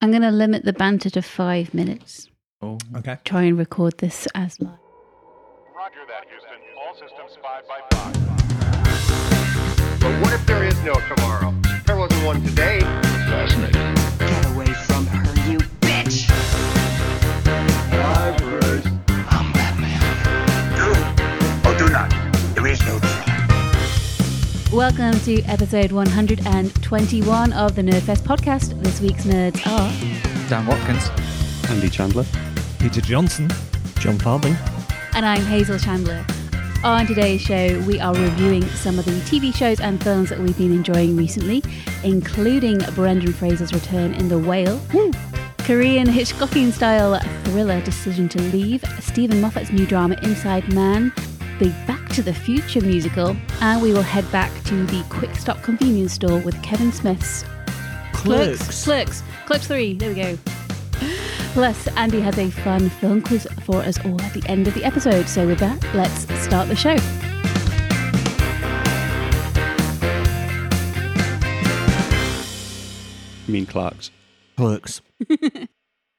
I'm going to limit the banter to five minutes. Oh, Okay. Try and record this as live. Roger that, Houston. All systems 5 by 5. But what if there is no tomorrow? There wasn't one today. Fascinating. Get away from her, you bitch! I'm Batman. Do or do not. There is no try. Welcome to episode 121 of the Nerdfest podcast. This week's nerds are Dan Watkins. Andy Chandler. Peter Johnson. Jon Farthing. and I'm Hazel Chandler. On today's show, we are reviewing some of the TV shows and films that we've been enjoying recently, including Brendan Fraser's return in The Whale, Korean Hitchcockian style thriller Decision to Leave, Stephen Moffat's new drama Inside Man, the Back to the Future musical, and we will head back to the Quick Stop convenience store with Kevin Smith's Clerks. Clerks. Clerks 3. There we go. Plus, Andy has a fun film quiz for us all at the end of the episode. So, with that, let's start the show. You mean Clark's? Clerks.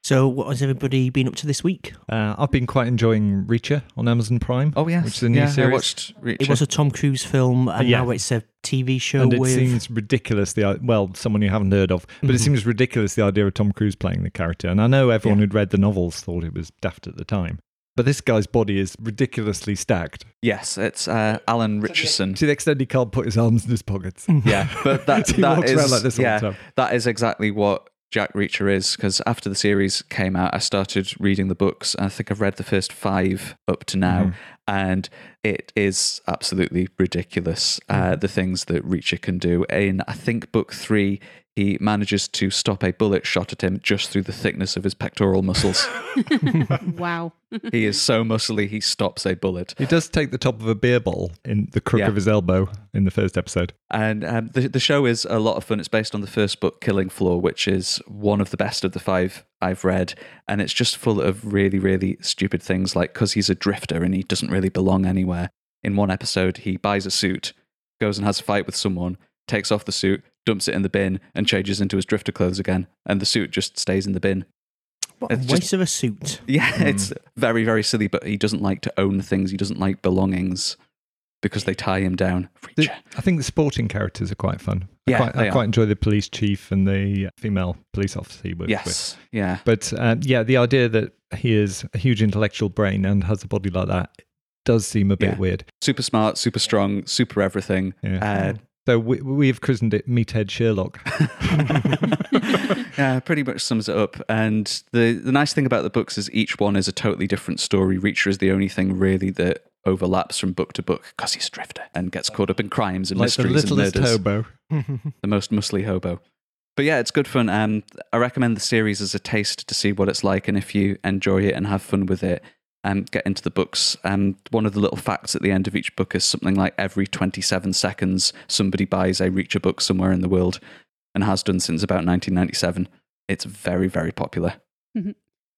so, what has everybody been up to this week? Uh, I've been quite enjoying Reacher on Amazon Prime. Oh yes, which is a new yeah, series. I watched Reacher. It was a Tom Cruise film, and Yeah. now it's a TV show and it with. seems ridiculous. The well, someone you haven't heard of, but it Mhm. seems ridiculous the idea of Tom Cruise playing the character. And I know everyone Yeah. who'd read the novels thought it was daft at the time, but this guy's body is ridiculously stacked yes, it's uh, Alan Ritchson. to the extent he can't put his arms in his pockets. Yeah, but that he that walks is around like this all yeah, the time. that is exactly what Jack Reacher is. Because after the series came out, I started reading the books. And I think I've read the first five up to now, Mhm. and it is absolutely ridiculous. Uh, Mm-hmm. the things that Reacher can do. In I think book three, he manages to stop a bullet shot at him just through the thickness of his pectoral muscles. wow. he is so muscly, he stops a bullet. He does take the top of a beer bottle in the crook Yeah. of his elbow in the first episode. And um, the the show is a lot of fun. It's based on the first book, Killing Floor, which is one of the best of the five I've read, and it's just full of really, really stupid things. Like because he's a drifter and he doesn't really belong anywhere. In one episode, he buys a suit, goes and has a fight with someone, takes off the suit, dumps it in the bin, and changes into his drifter clothes again, and the suit just stays in the bin. what a waste just- of a suit. Yeah, Hmm. it's very, very silly. But he doesn't like to own things. He doesn't like belongings because they tie him down. The- I think the sporting characters are quite fun. I Yeah, quite, I quite are. enjoy the police chief and the female police officer he works with. Yes, yeah. But uh, yeah, the idea that he is a huge intellectual brain and has a body like that does seem a bit Yeah. weird. super smart, super strong, super everything. Yeah. So we, we've christened it Meathead Sherlock. Yeah, pretty much sums it up. And the the nice thing about the books is each one is a totally different story. Reacher is the only thing really that overlaps from book to book because he's a drifter and gets caught up in crimes and like the mysteries and littlest murders. hobo. The most muscly hobo. But yeah, it's good fun. Um, I recommend the series as a taste to see what it's like, and if you enjoy it and have fun with it, um, get into the books. Um, one of the little facts at the end of each book is something like every 27 seconds, somebody buys a Reacher book somewhere in the world, and has done since about 1997. It's very, very popular.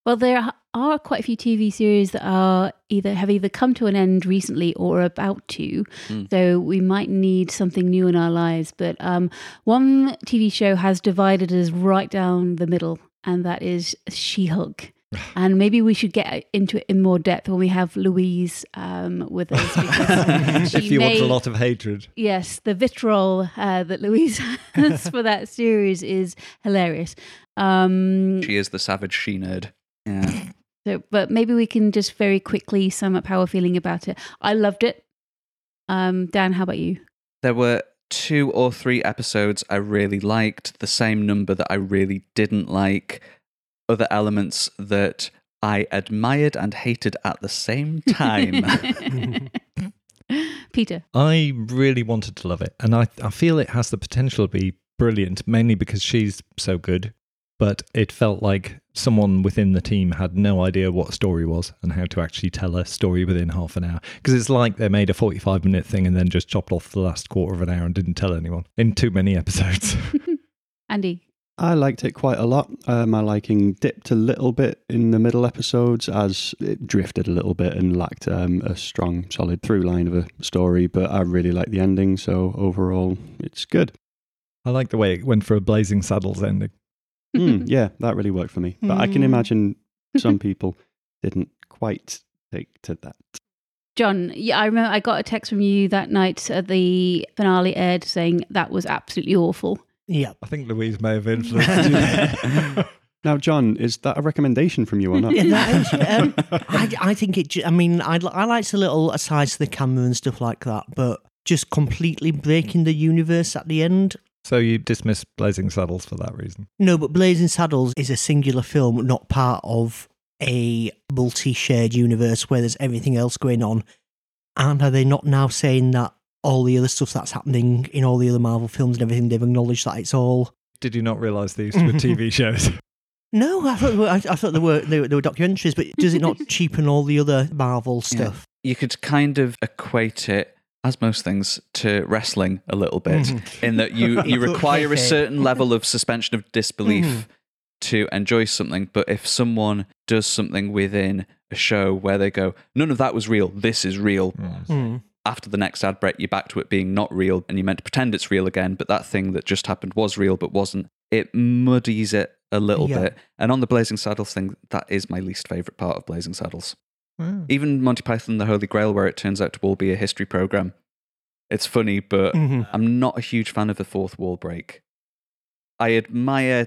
Well, there are quite a few TV series that are either have either come to an end recently or about to. Mm. So we might need something new in our lives. But um, one TV show has divided us right down the middle, and that is She-Hulk. And maybe we should get into it in more depth when we have Louise um, with us. Because if she you want a lot of hatred. Yes, the vitriol uh, that Louise has for that series is hilarious. Um, She is the savage she nerd. Yeah. so, but maybe we can just very quickly sum up how we're feeling about it. I loved it. Um, Dan, how about you? There were two or three episodes I really liked, the same number that I really didn't like, other elements that I admired and hated at the same time. Peter. I really wanted to love it, and I, I feel it has the potential to be brilliant, mainly because she's so good. But it felt like someone within the team had no idea what a story was and how to actually tell a story within half an hour. Because it's like they made a 45 minute thing and then just chopped off the last quarter of an hour and didn't tell anyone in too many episodes. Andy. I liked it quite a lot. Uh, my liking dipped a little bit in the middle episodes as it drifted a little bit and lacked um, a strong, solid through line of a story. But I really like the ending, so overall, it's good. I like the way it went for a Blazing Saddles ending. Mm, yeah, that really worked for me. But I can Mm. imagine some people didn't quite take to that. Jon, yeah, I remember I got a text from you that night at the finale aired saying that was absolutely awful. Yeah. I think Louise may have influenced you. Now, Jon, is that a recommendation from you or not? Yeah, that is, um, I, I think it. I mean, I I liked the little asides to the camera and stuff like that, but just completely breaking the universe at the end. so you dismiss Blazing Saddles for that reason. No, but Blazing Saddles is a singular film, not part of a multi-shared universe where there's everything else going on. And are they not now saying that all the other stuff that's happening in all the other Marvel films and everything, they've acknowledged that it's all. Did you not realise these were TV shows? No, I thought they were, I, I thought they were, they they were documentaries, but does it not cheapen all the other Marvel stuff? You could kind of equate it, as most things, to wrestling a little bit, Mhm. in that you, you require a certain level of suspension of disbelief Mhm. to enjoy something. But if someone does something within a show where they go, none of that was real, this is real, Mm. After the next ad break, you're back to it being not real and you're meant to pretend it's real again, but that thing that just happened was real but wasn't. It muddies it a little Yeah. bit. And on the Blazing Saddles thing, that is my least favourite part of Blazing Saddles. Wow. Even Monty Python and the Holy Grail, where it turns out to all be a history program. It's funny, but Mhm. I'm not a huge fan of the fourth wall break. I admire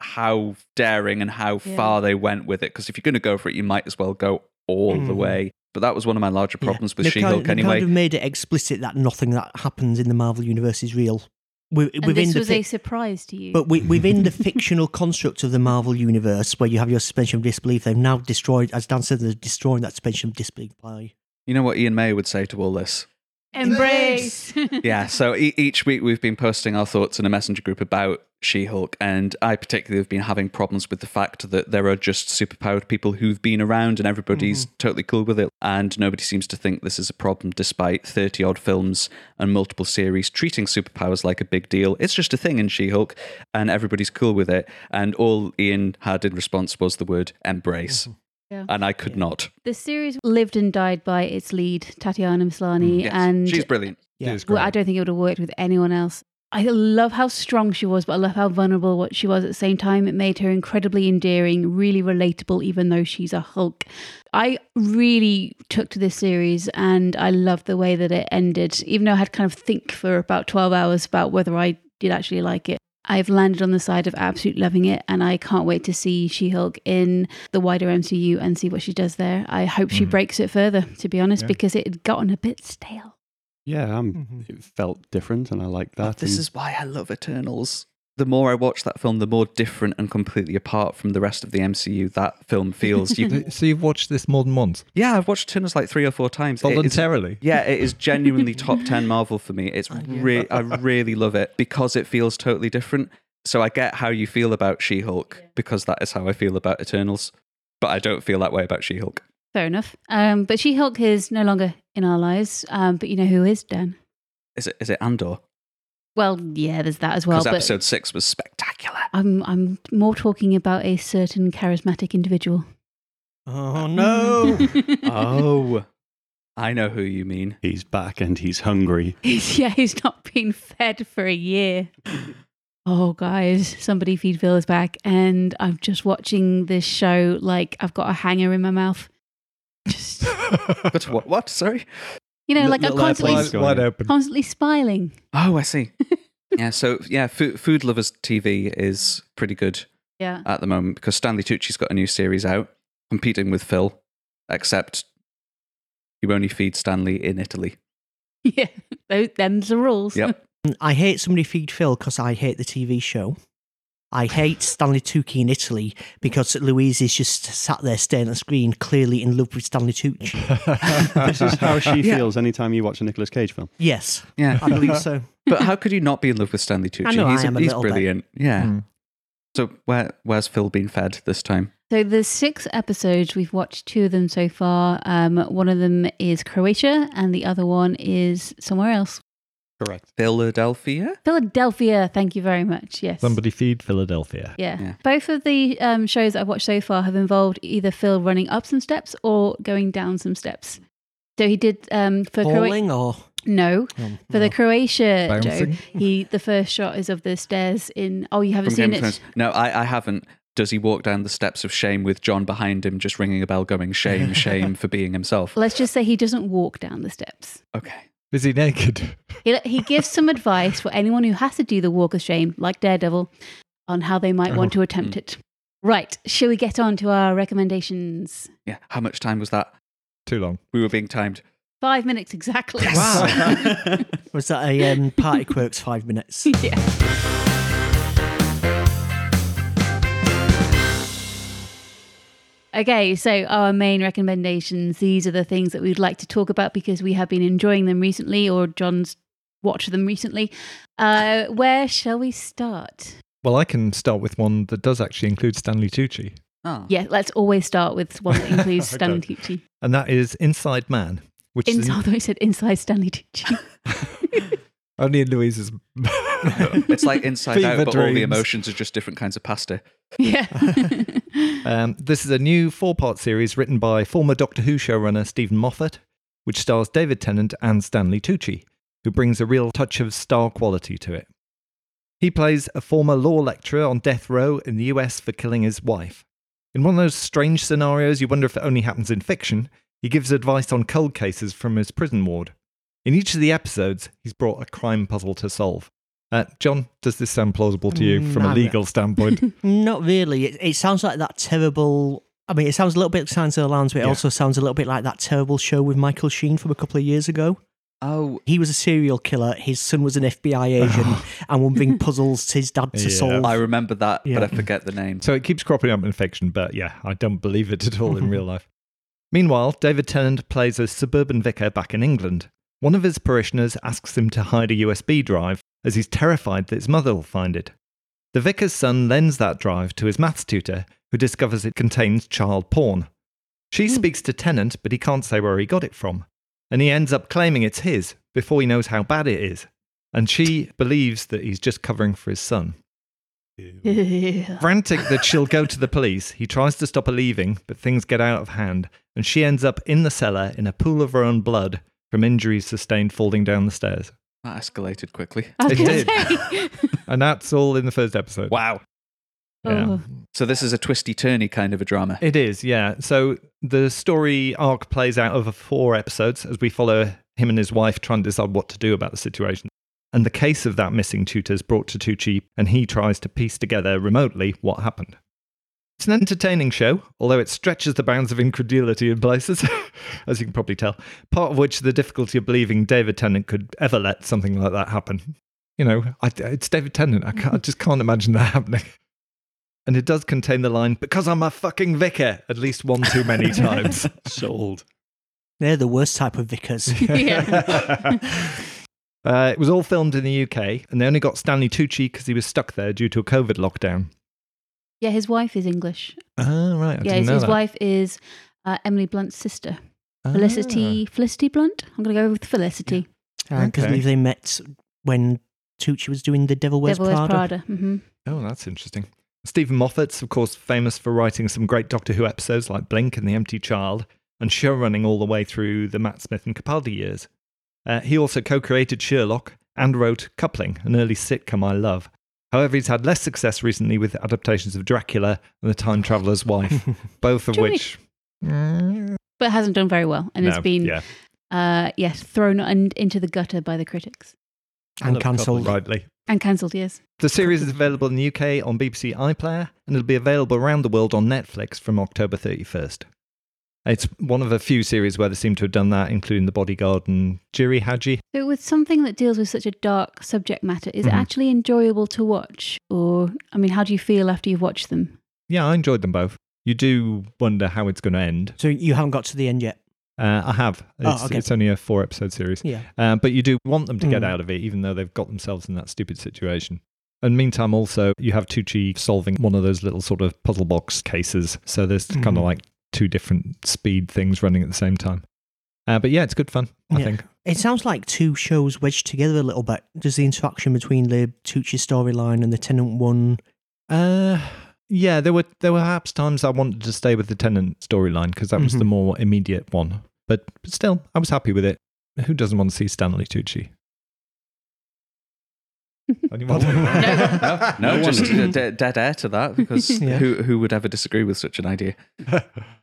how daring and how Yeah. far they went with it, because if you're going to go for it, you might as well go all the Mhm. way. But that was one of my larger Yeah. problems with They've She kind- Hulk they've anyway. kind of made it explicit that nothing that happens in the Marvel universe is real. Wi- And Within this the was fi- a surprise to you. But wi- within the fictional construct of the Marvel universe, where you have your suspension of disbelief, they've now destroyed, as Dan said, they're destroying that suspension of disbelief by. You know what Ian May would say to all this? Embrace. yeah, so e- each week we've been posting our thoughts in a messenger group about She Hulk, and I particularly have been having problems with the fact that there are just superpowered people who've been around and everybody's mm-hmm. totally cool with it, and nobody seems to think this is a problem despite 30 odd films and multiple series treating superpowers like a big deal. It's just a thing in She Hulk, and everybody's cool with it. And all Ian had in response was the word embrace. Mm-hmm. Yeah. And I could not. the series lived and died by its lead, Tatiana Maslany, Yes, and she's brilliant. Yeah. Well. I don't think it would have worked with anyone else. I love how strong she was, but I love how vulnerable what she was at the same time. It made her incredibly endearing, really relatable, even though she's a Hulk. I really took to this series and I loved the way that it ended, even though I had kind of think for about 12 hours about whether I did actually like it. I've landed on the side of absolutely loving it, and I can't wait to see She Hulk in the wider MCU and see what she does there. I hope she Mhm. breaks it further, to be honest, Yeah. because it had gotten a bit stale. Yeah, um, Mhm. it felt different, and I like that. This and- is why I love Eternals. The more I watch that film, the more different and completely apart from the rest of the MCU that film feels. You, So you've watched this more than once yeah, I've watched Eternals like three or four times. It is- voluntarily. yeah, it is genuinely top ten Marvel for me. It's re- I really love it because it feels totally different. So I get how you feel about She Hulk because that is how I feel about Eternals, but I don't feel that way about She Hulk. Fair enough. Um, but She Hulk is no longer in our lives. Um, but you know who is, Dan? Is it? Is it Andor? Well, yeah, there's that as well. Because episode six was spectacular. I'm I'm more talking about a certain charismatic individual. Oh no! oh, I know who you mean. He's back and he's hungry. he's yeah, he's not been fed for a year. Oh, guys, somebody feed Phil is back, and I'm just watching this show like I've got a hanger in my mouth. Just But what? What? Sorry. you know, like I'm little constantly airplanes. wide, wide open. constantly smiling. Oh, I see. yeah, so yeah, Food, Food Lovers TV is pretty good Yeah. at the moment because Stanley Tucci's got a new series out competing with Phil, except you only feed Stanley in Italy. Yeah, those, them's the rules. Yep. I hate somebody feed Phil because I hate the TV show. I hate Stanley Tucci in Italy because Louise is just sat there staring at the screen, clearly in love with Stanley Tucci. This is how she Yeah. feels anytime you watch a Nicolas Cage film. yes, Yeah. I believe so. but how could you not be in love with Stanley Tucci? I know, he's I am a he's little bit. brilliant. Yeah. Hmm. So where where's Phil been fed this time? So there's six episodes. We've watched two of them so far. Um, one of them is Croatia, and the other one is somewhere else. Correct. Philadelphia? Philadelphia. Thank you very much. Yes. Somebody feed Philadelphia. Yeah. Yeah. Both of the um, shows I've watched so far have involved either Phil running up some steps or going down some steps. So he did um, for Croatia. Falling or No, Um, for the well, Croatia, Joe, he the first shot is of the stairs in. Oh, you haven't From seen Game it. No, I, I haven't. Does he walk down the steps of shame with John behind him, just ringing a bell, going shame, shame for being himself? Let's just say he doesn't walk down the steps. Okay. Is he naked? He, he gives some advice for anyone who has to do the walk of shame, like Daredevil, on how they might want to attempt it. Right, shall we get on to our recommendations? Yeah. How much time was that? Too long. We were being timed. Five minutes exactly. Wow. Was that a um, party quirks five minutes? yeah. Okay, so our main recommendations, these are the things that we'd like to talk about because we have been enjoying them recently or Jon's watched them recently. Uh, where shall we start? Well, I can start with one that does actually include Stanley Tucci, Oh. Yeah, let's always start with one that includes Stanley Tucci. and that is Inside Man, which is Inside, although he said inside Stanley Tucci. only in Louise's. It's like Inside Fever Out, but all the emotions are just different kinds of pasta. yeah. Um, this is a new four part series written by former Doctor Who showrunner Stephen Moffat, which stars David Tennant and Stanley Tucci, who brings a real touch of star quality to it. He plays a former law lecturer on death row in the US for killing his wife. In one of those strange scenarios you wonder if it only happens in fiction, he gives advice on cold cases from his prison ward. In each of the episodes, he's brought a crime puzzle to solve. Uh, Jon, does this sound plausible to you Mm, from a legal standpoint? Not really. It, it sounds like that terrible. I mean, it sounds a little bit like Silence of the Lambs, but it Yeah. also sounds a little bit like that terrible show with Michael Sheen from a couple of years ago. Oh, He was a serial killer. His son was an FBI agent, and one big puzzles his dad to Yeah. solve. I remember that, Yeah. but I forget the name. So it keeps cropping up in fiction, but yeah, I don't believe it at all in real life. Meanwhile, David Tennant plays a suburban vicar back in England. One of his parishioners asks him to hide a USB drive as he's terrified that his mother will find it. The vicar's son lends that drive to his maths tutor, who discovers it contains child porn. She hmm. speaks to Tennant, but he can't say where he got it from, and he ends up claiming it's his before he knows how bad it is. And she believes that he's just covering for his son. Frantic that she'll go to the police, he tries to stop her leaving, but things get out of hand, and she ends up in the cellar in a pool of her own blood from injuries sustained falling down the stairs. That escalated quickly. It did. And that's all in the first episode. Wow. Yeah. Oh. So this is a twisty turny kind of a drama. It is, yeah. So the story arc plays out over four episodes as we follow him and his wife trying to decide what to do about the situation. And the case of that missing tutor is brought to Tucci, and he tries to piece together remotely what happened. It's an entertaining show, although it stretches the bounds of incredulity in places, as you can probably tell. Part of which is the difficulty of believing David Tennant could ever let something like that happen. You know, I, it's David Tennant. I, can't, I just can't imagine that happening. And it does contain the line, because I'm a fucking vicar, at least one too many times. Sold. They're the worst type of vicars. Yeah. uh, it was all filmed in the UK, and they only got Stanley Tucci because he was stuck there due to a COVID lockdown. Yeah, his wife is English. Ah, right. I yeah, didn't his, know his that. wife is uh, Emily Blunt's sister. Ah. Felicity Felicity Blunt. I'm going to go with Felicity. I Okay. believe they met when Tucci was doing The Devil Wears Devil Wears Prada. Prada. hmm Oh, that's interesting. Stephen Moffat's, of course, famous for writing some great Doctor Who episodes like Blink and The Empty Child, and showrunning all the way through the Matt Smith and Capaldi years. Uh, he also co created Sherlock and wrote Coupling, an early sitcom I love. However, he's had less success recently with adaptations of Dracula and The Time Traveller's Wife, both of which. But hasn't done very well and no, has been, yeah, uh, yes, thrown un- into the gutter by the critics I And cancelled. Rightly. and cancelled. Yes. The series is available in the UK on BBC iPlayer, and it'll be available around the world on Netflix from October 31st. It's one of a few series where they seem to have done that, including The Bodyguard and Giri/Haji. So, with something that deals with such a dark subject matter, is it Mhm. actually enjoyable to watch? Or, I mean, how do you feel after you've watched them? Yeah, I enjoyed them both. You do wonder how it's going to end. So you haven't got to the end yet? Uh, I have. Oh, It's, okay. it's only a four episode series. Yeah. Uh, but you do want them to get Mm. out of it, even though they've got themselves in that stupid situation. And meantime, also, you have Tucci solving one of those little sort of puzzle box cases. So there's kind of like two different speed things running at the same time. Uh, but yeah, it's good fun, I Yeah. think. It sounds like two shows wedged together a little bit. Does the interaction between the Tucci storyline and the Tennant one? Uh, yeah, there were there were perhaps times I wanted to stay with the Tennant storyline because that was Mhm. the more immediate one. But, but still, I was happy with it. who doesn't want to see Stanley Tucci? Anyone? no, No just one- uh, dead air to that because Yeah. who who would ever disagree with such an idea?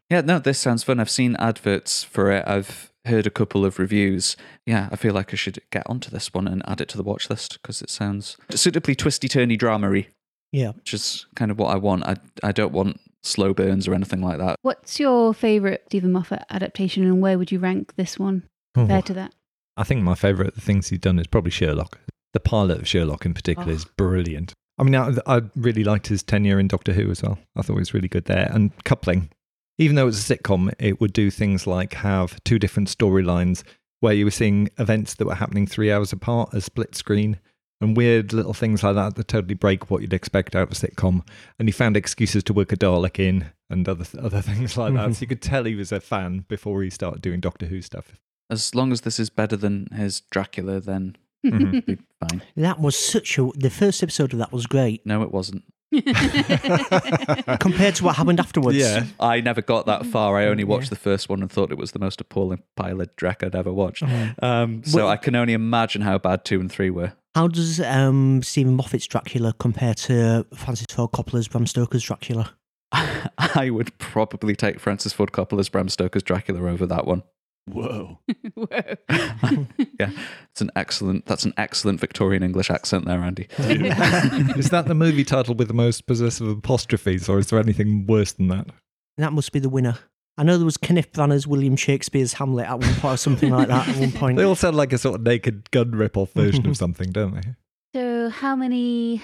Yeah, no, this sounds fun. I've seen adverts for it. I've heard a couple of reviews. Yeah, I feel like I should get onto this one and add it to the watch list because it sounds suitably twisty turny dramery, Yeah. which is kind of what I want. I I don't want slow burns or anything like that. What's your favourite Stephen Moffat adaptation, and where would you rank this one compared to that? I think my favourite of the things he's done is probably Sherlock. The pilot of Sherlock in particular is Oh. brilliant. I mean, I, I really liked his tenure in Doctor Who as well. I thought it was really good there. And coupling, even though it was a sitcom, it would do things like have two different storylines where you were seeing events that were happening three hours apart, a split screen, and weird little things like that that totally break what you'd expect out of a sitcom. And he found excuses to work a Dalek in and other other things like that. So you could tell he was a fan before he started doing Doctor Who stuff. As long as this is better than his Dracula, then Mhm. be fine. That was such a. The first episode of that was great No, it wasn't. compared to what happened afterwards. Yeah. I never got that far. I only watched Yeah. the first one and thought it was the most appalling pilot Drek I'd ever watched. Mhm. Um, so Well- I can only imagine how bad two and three were. How does um, Stephen Moffat's Dracula compare to Francis Ford Coppola's Bram Stoker's Dracula? I would probably take Francis Ford Coppola's Bram Stoker's Dracula over that one. Whoa. Whoa. Yeah, it's an excellent. That's an excellent Victorian English accent there, Andy. is that the movie title with the most possessive apostrophes, or is there anything worse than that? That must be the winner. I know there was Kenneth Branagh's William Shakespeare's Hamlet at one point or something like that at one point. They all sound like a sort of naked gun rip-off version of something, don't they? So, how many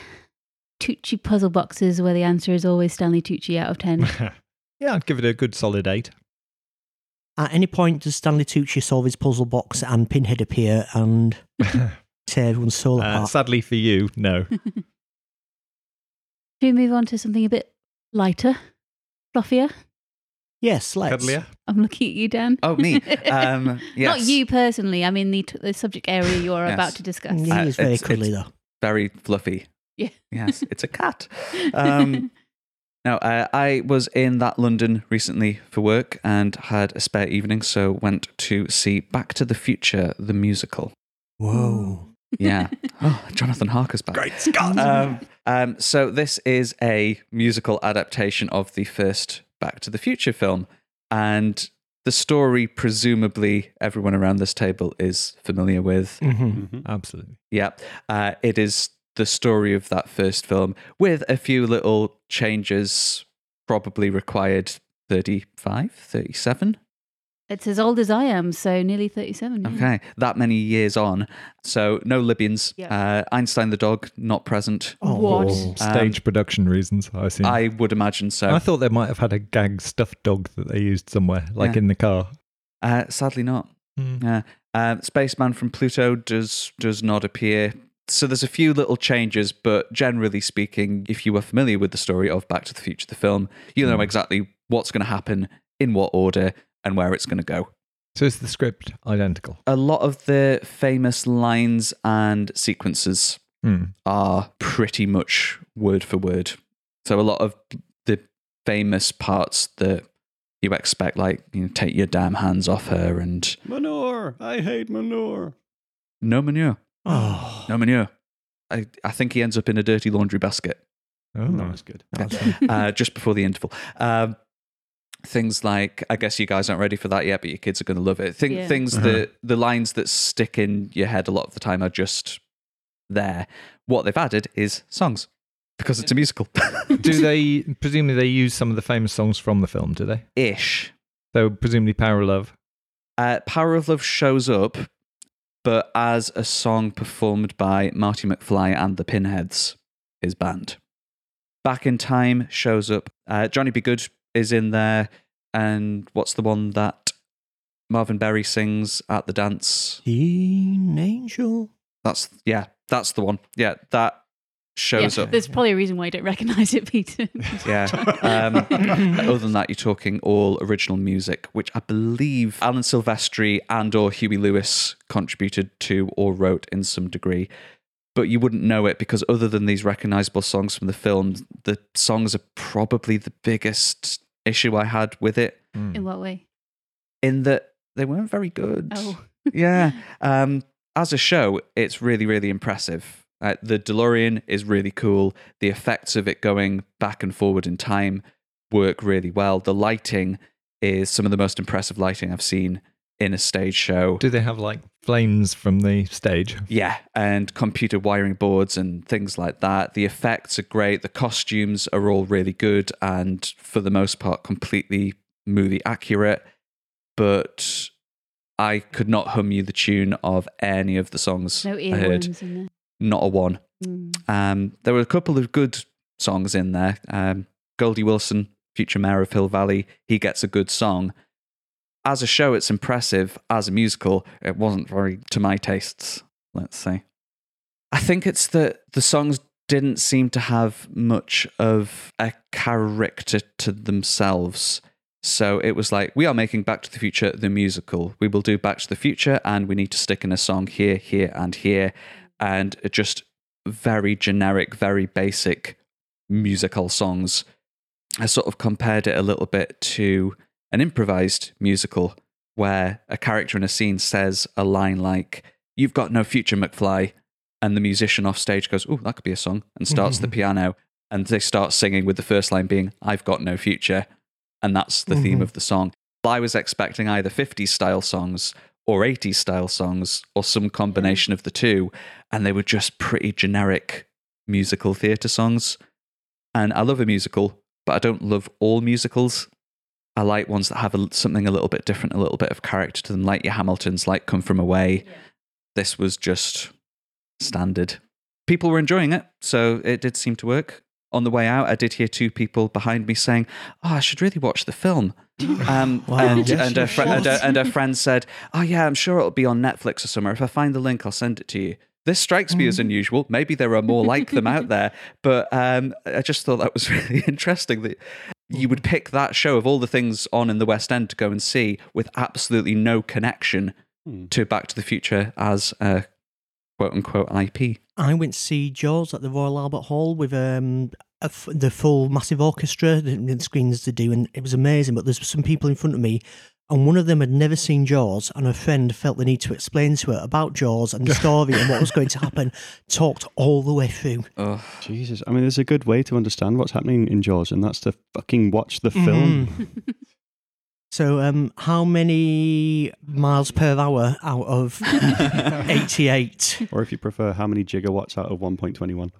Tucci puzzle boxes where the answer is always Stanley Tucci out of 10? yeah, I'd give it a good solid eight. At any point, does Stanley Tucci solve his puzzle box and Pinhead appear and tear everyone's soul Uh, apart? sadly for you, no. Should we move on to something a bit lighter, fluffier? yes, let's. Cuddlier? I'm looking at you, Dan. Oh, me. Um, Not you personally. I mean the t- the subject area you are Yes. about to discuss. He Uh, is very it's- cuddly though. Very fluffy. Yeah. Yes, it's a cat. Um, Now, uh, I was in that London recently for work and had a spare evening, so went to see Back to the Future, the musical. Whoa. Yeah. oh, Jonathan Harker's back. Great Scott! Um, um, so this is a musical adaptation of the first Back to the Future film, and the story, presumably, everyone around this table is familiar with. hmm Absolutely. Yeah, uh, it is the story of that first film with a few little changes, probably required 35, 37. It's as old as I am, so nearly 37. yeah. Okay, that many years on. So no Libyans. Yeah. Uh, Einstein the dog not present. Oh, What? Stage production reasons, I assume. I would imagine so. I thought they might have had a gag stuffed dog that they used somewhere, like Yeah. in the car. Uh, sadly not. Yeah. Uh, Spaceman from Pluto does does not appear. So there's a few little changes, but generally speaking, if you are familiar with the story of Back to the Future, the film, you know Hmm. exactly what's going to happen, in what order, and where it's going to go. So is the script identical? A lot of the famous lines and sequences Hmm. are pretty much word for word. So a lot of the famous parts that you expect, like you know, take your damn hands off her and Manure! I hate manure. no manure. Oh. No manure. I, I think he ends up in a dirty laundry basket Oh, No, that's good. uh, just before the interval. Um, things like, I guess you guys aren't ready for that yet, but your kids are going to love it. Think, Yeah. Things Uh-huh. that the lines that stick in your head a lot of the time are just there. What they've added is songs because it's a musical. do they presumably they use some of the famous songs from the film? Do they? Ish. So presumably Power of Love. Uh, Power of Love shows up, but as a song performed by Marty McFly and the Pinheads, his band. Back in Time shows up. Uh, Johnny B. Goode is in there. And what's the one that Marvin Berry sings at the dance? Teen Angel. That's, yeah, that's the one. Yeah, that shows Yeah, up. There's probably a reason why you don't recognise it, Peter. Yeah. Um, other than that, you're talking all original music, which I believe Alan Silvestri and or Huey Lewis contributed to or wrote in some degree. But you wouldn't know it because other than these recognizable songs from the film, the songs are probably the biggest issue I had with it Hmm. In what way? in that they weren't very good. Oh. yeah. Um, as a show, it's really, really impressive. Uh, the DeLorean is really cool. The effects of it going back and forward in time work really well. The lighting is some of the most impressive lighting I've seen in a stage show. Do they have like flames from the stage? Yeah, and computer wiring boards and things like that. The effects are great. The costumes are all really good and, for the most part, completely movie accurate. But I could not hum you the tune of any of the songs No I heard. Earworms in there. Not a one. Mm. Um, there were a couple of good songs in there. Um, Goldie Wilson, future mayor of Hill Valley, he gets a good song. As a show, it's impressive. As a musical, it wasn't very to my tastes, let's say. I think it's that the songs didn't seem to have much of a character to themselves. So it was like, we are making Back to the Future the musical. We will do Back to the Future, and we need to stick in a song here, here, and here. And just very generic, very basic musical songs. I sort of compared it a little bit to an improvised musical where a character in a scene says a line like, You've got no future, McFly. And the musician off stage goes, Oh, that could be a song, and starts the piano. And they start singing with the first line being, I've got no future. And that's the theme Mhm. of the song. I was expecting either 50s style songs or 80s style songs or some combination of the two. And they were just pretty generic musical theatre songs. And I love a musical, but I don't love all musicals. I like ones that have a, something a little bit different, a little bit of character to them, like your Hamiltons, like Come From Away. This was just standard. People were enjoying it, so it did seem to work. On the way out, I did hear two people behind me saying, "Oh, I should really watch the film." Um, Wow. and, Yes, and, a fri- and, a, and a friend said, "Oh yeah, I'm sure it'll be on Netflix or somewhere. If I find the link, I'll send it to you." This strikes me as unusual. Maybe there are more like them out there, but um, I just thought that was really interesting that you would pick that show of all the things on in the West End to go and see with absolutely no connection Hmm. to Back to the Future as a quote unquote IP. I went to see Jaws at the Royal Albert Hall with um, f- the full massive orchestra, the, the screens to do, and it was amazing. But there's some people in front of me, and one of them had never seen Jaws, and a friend felt the need to explain to her about Jaws and the story and what was going to happen. Talked all the way through. Oh, Jesus. I mean, there's a good way to understand what's happening in Jaws, and that's to fucking watch the film. Mm. So, um, how many miles per hour out of 88? Or if you prefer, how many gigawatts out of 1.21?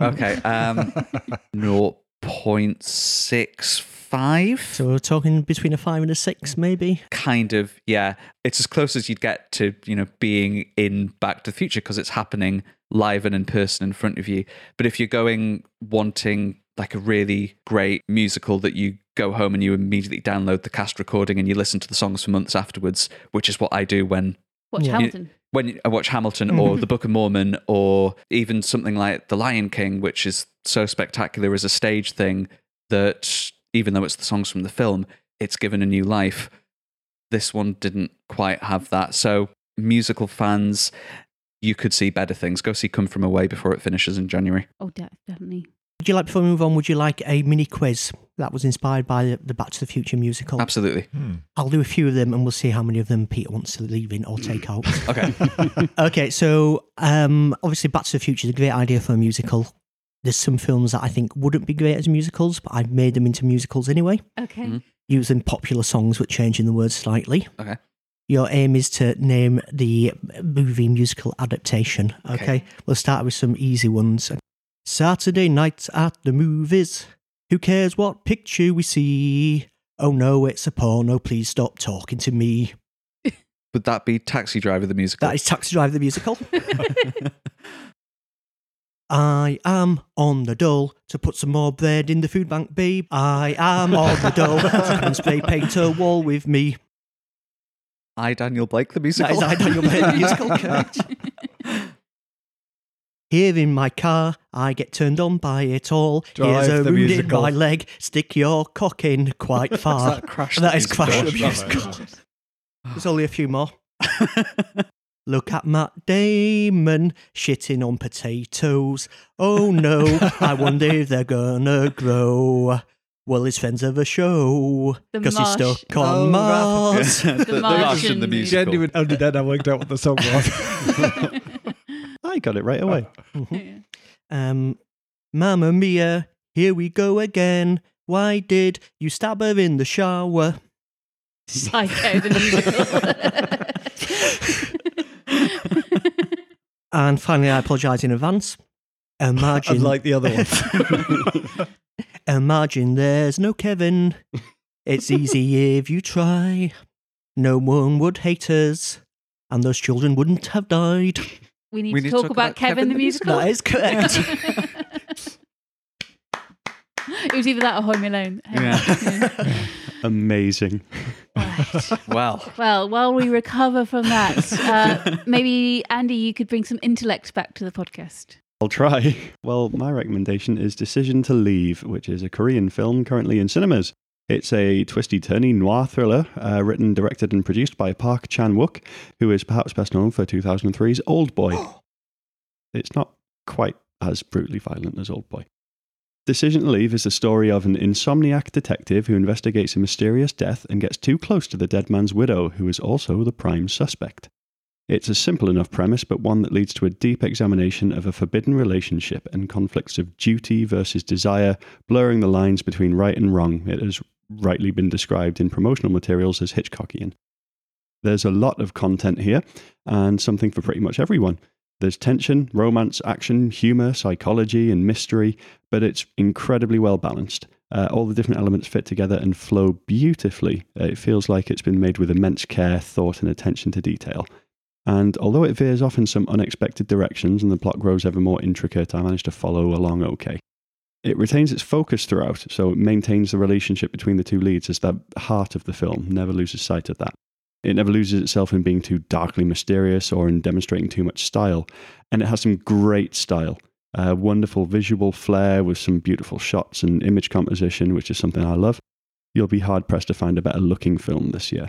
Okay. Um, 0.65? So we're talking between a five and a six, maybe. kind of yeah it's as close as you'd get to you know being in back to the future because it's happening live and in person in front of you but if you're going wanting like a really great musical that you go home and you immediately download the cast recording and you listen to the songs for months afterwards which is what i do when Watch Yeah. Hamilton. When I watch Hamilton or mm-hmm. The Book of Mormon or even something like The Lion King, which is so spectacular as a stage thing that even though it's the songs from the film, it's given a new life. This one didn't quite have that. So, musical fans, you could see better things. Go see Come From Away before it finishes in January. Oh, de- definitely. Would you like, before we move on, would you like a mini quiz that was inspired by the, the Back to the Future musical? Absolutely. Hmm. I'll do a few of them and we'll see how many of them Peter wants to leave in or take out. Okay. okay, so um, obviously Back to the Future is a great idea for a musical. There's some films that I think wouldn't be great as musicals, but I've made them into musicals anyway, Okay. Mhm. using popular songs but changing the words slightly. Okay. Your aim is to name the movie musical adaptation. Okay. Okay. We'll start with some easy ones. Saturday night at the movies. Who cares what picture we see? Oh no, it's a porno. Please stop talking to me. Would that be Taxi Driver the musical? That is Taxi Driver the musical. I am on the dole to put some more bread in the food bank, babe. I am on the dole to come and spray paint a wall with me. I, Daniel Blake the musical. is I Daniel Blake the musical. Here in my car, I get turned on by it all. Drive Here's a the wound in my leg. Stick your cock in quite far. that Crash that the is Crash the musical? musical. There's only a few more. Look at Matt Damon shitting on potatoes. Oh no, I wonder if they're gonna grow. Well, his friends have a show The because he's Marsh- stuck on Oh, Mars. the, the Martian the musical. musical. Genuine. Only then I worked out what the song was. I got it right away. Um, Mamma Mia, here we go again. Why did you stab her in the shower? Psycho the musical. And finally, I apologise in advance. Imagine, Unlike the other one. imagine there's no Kevin. It's easy if you try. No one would hate us, and those children wouldn't have died. We need We to need talk, about, Kevin, the musical. That is correct. it was either that or Home Alone. Yeah. Amazing. Right. Well, Well, while we recover from that, uh, maybe Andy, you could bring some intellect back to the podcast. I'll try. Well, my recommendation is Decision to Leave, which is a Korean film currently in cinemas. It's a twisty turny noir thriller uh, written, directed, and produced by Park Chan Wook, who is perhaps best known for 2003's Old Boy. it's not quite as brutally violent as Old Boy. Decision to Leave is the story of an insomniac detective who investigates a mysterious death and gets too close to the dead man's widow, who is also the prime suspect. It's a simple enough premise, but one that leads to a deep examination of a forbidden relationship and conflicts of duty versus desire, blurring the lines between right and wrong. It has rightly been described in promotional materials as Hitchcockian. There's a lot of content here, and something for pretty much everyone. There's tension, romance, action, humour, psychology, and mystery, but it's incredibly well balanced. Uh, all the different elements fit together and flow beautifully. Uh, It feels like it's been made with immense care, thought, and attention to detail. And although it veers off in some unexpected directions and the plot grows ever more intricate, I managed to follow along okay. It retains its focus throughout, so it maintains the relationship between the two leads as the heart of the film, never loses sight of that. It never loses itself in being too darkly mysterious or in demonstrating too much style. And it has some great style. Uh, wonderful visual flair with some beautiful shots and image composition, which is something I love. You'll be hard pressed to find a better looking film this year.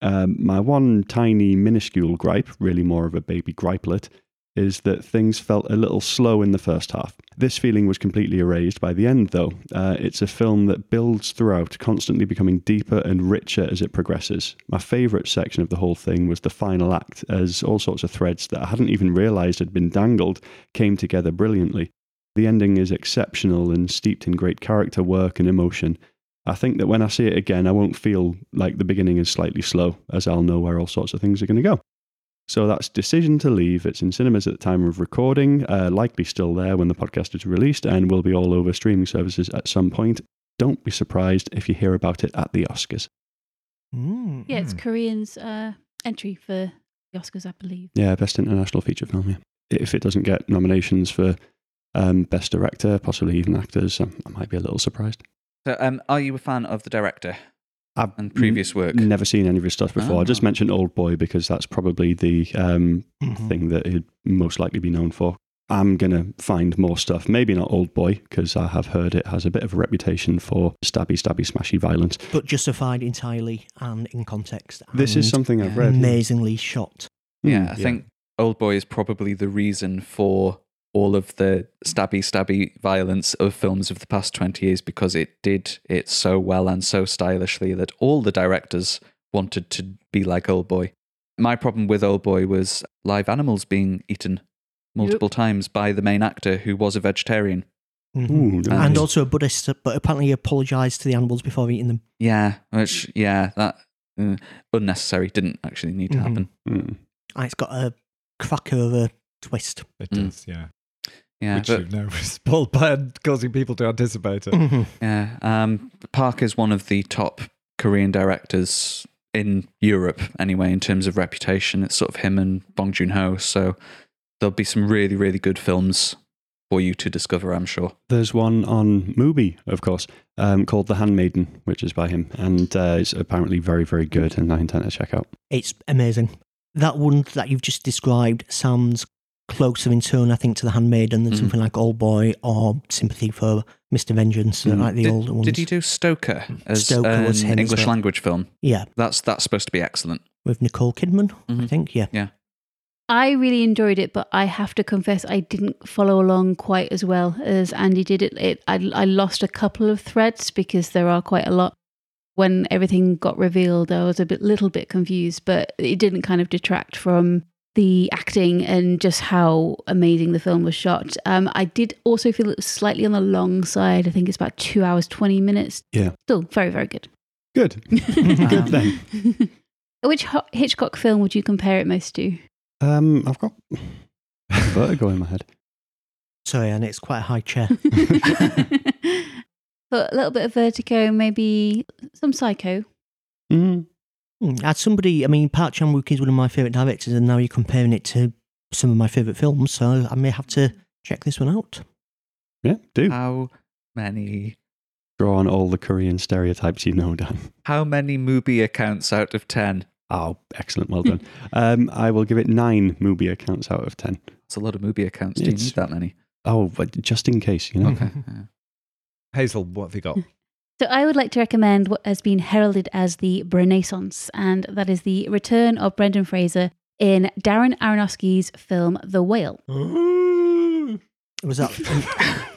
Um, my one tiny, minuscule gripe, really more of a baby gripelet, is that things felt a little slow in the first half. This feeling was completely erased by the end, though. Uh, it's a film that builds throughout, constantly becoming deeper and richer as it progresses. My favourite section of the whole thing was the final act, as all sorts of threads that I hadn't even realised had been dangled came together brilliantly. The ending is exceptional and steeped in great character work and emotion. I think that when I see it again, I won't feel like the beginning is slightly slow, as I'll know where all sorts of things are going to go. So that's Decision to Leave. It's in cinemas at the time of recording, uh, likely still there when the podcast is released, and will be all over streaming services at some point. Don't be surprised if you hear about it at the Oscars. Mm. Yeah, it's Korean's uh, entry for the Oscars, I believe. Yeah, Best International Feature Film, yeah. If it doesn't get nominations for um, Best Director, possibly even actors, um, I might be a little surprised. so um, are you a fan of the director I've and previous work? never seen any of his stuff before. I just Ah. mentioned Old Boy because that's probably the um, Mhm. thing that he'd most likely be known for. I'm going to find more stuff. Maybe not Old Boy, because I have heard it has a bit of a reputation for stabby, stabby, smashy violence. But justified entirely and in context. This is something I've read. amazingly shot. Yeah, Hmm, I think Old Boy is probably the reason for all of the stabby, stabby violence of films of the past 20 years because it did it so well and so stylishly that all the directors wanted to be like Old Boy. My problem with Old Boy was live animals being eaten multiple times by the main actor who was a vegetarian. Mhm. Ooh, And- And also a Buddhist, but apparently he apologised to the animals before eating them. Yeah, which, yeah, that uh, unnecessary didn't actually need to Mhm. happen. Hmm. And it's got a cracker of a twist. It Mm. does, yeah. Yeah, Which but- you've now spoiled by causing people to anticipate it. Mhm. Yeah, um, Park is one of the top Korean directors in Europe, anyway, in terms of reputation. It's sort of him and Bong Joon Ho. So there'll be some really, really good films for you to discover, I'm sure. There's one on Mubi, of course, um, called The Handmaiden, which is by him, and uh, it's apparently very, very good, and I intend to check out. It's amazing. That one that you've just described sounds closer in tone, I think, to The Handmaiden than Mhm. something like Old Boy or Sympathy for Mr. Vengeance, Mhm. like the did, older ones. did he do Stoker as Stoker was an him as English well. language film? Yeah, That's that's supposed to be excellent. with Nicole Kidman, I Mhm. think. Yeah. Yeah. I really enjoyed it, but I have to confess I didn't follow along quite as well as Andy did. It, it I, I lost a couple of threads because there are quite a lot. When everything got revealed, I was a bit, little bit confused, but it didn't kind of detract from the acting and just how amazing the film was shot. Um, I did also feel it was slightly on the long side. I think it's about two hours twenty minutes. Yeah. Still very very good. Good. Good then. Which Hitchcock film would you compare it most to? Um, I've got vertigo in my head. Sorry, and it's quite a high chair. but a little bit of Vertigo, maybe some Psycho. Mm. Hmm, As somebody, I mean, Park Chan Wook is one of my favourite directors, and now you're comparing it to some of my favourite films, so I may have to check this one out. Yeah, do. How many Draw on all the Korean stereotypes you know, Dan. how many Mubi accounts out of ten? Oh, excellent. Well done. um, I will give it nine Mubi accounts out of 10. It's a lot of Mubi accounts. Do you It's- need that many? Oh, but just in case, you know. Okay. yeah. Hazel, what have you got? So I would like to recommend what has been heralded as the Renaissance, and that is the return of Brendan Fraser in Darren Aronofsky's film The Whale. Was that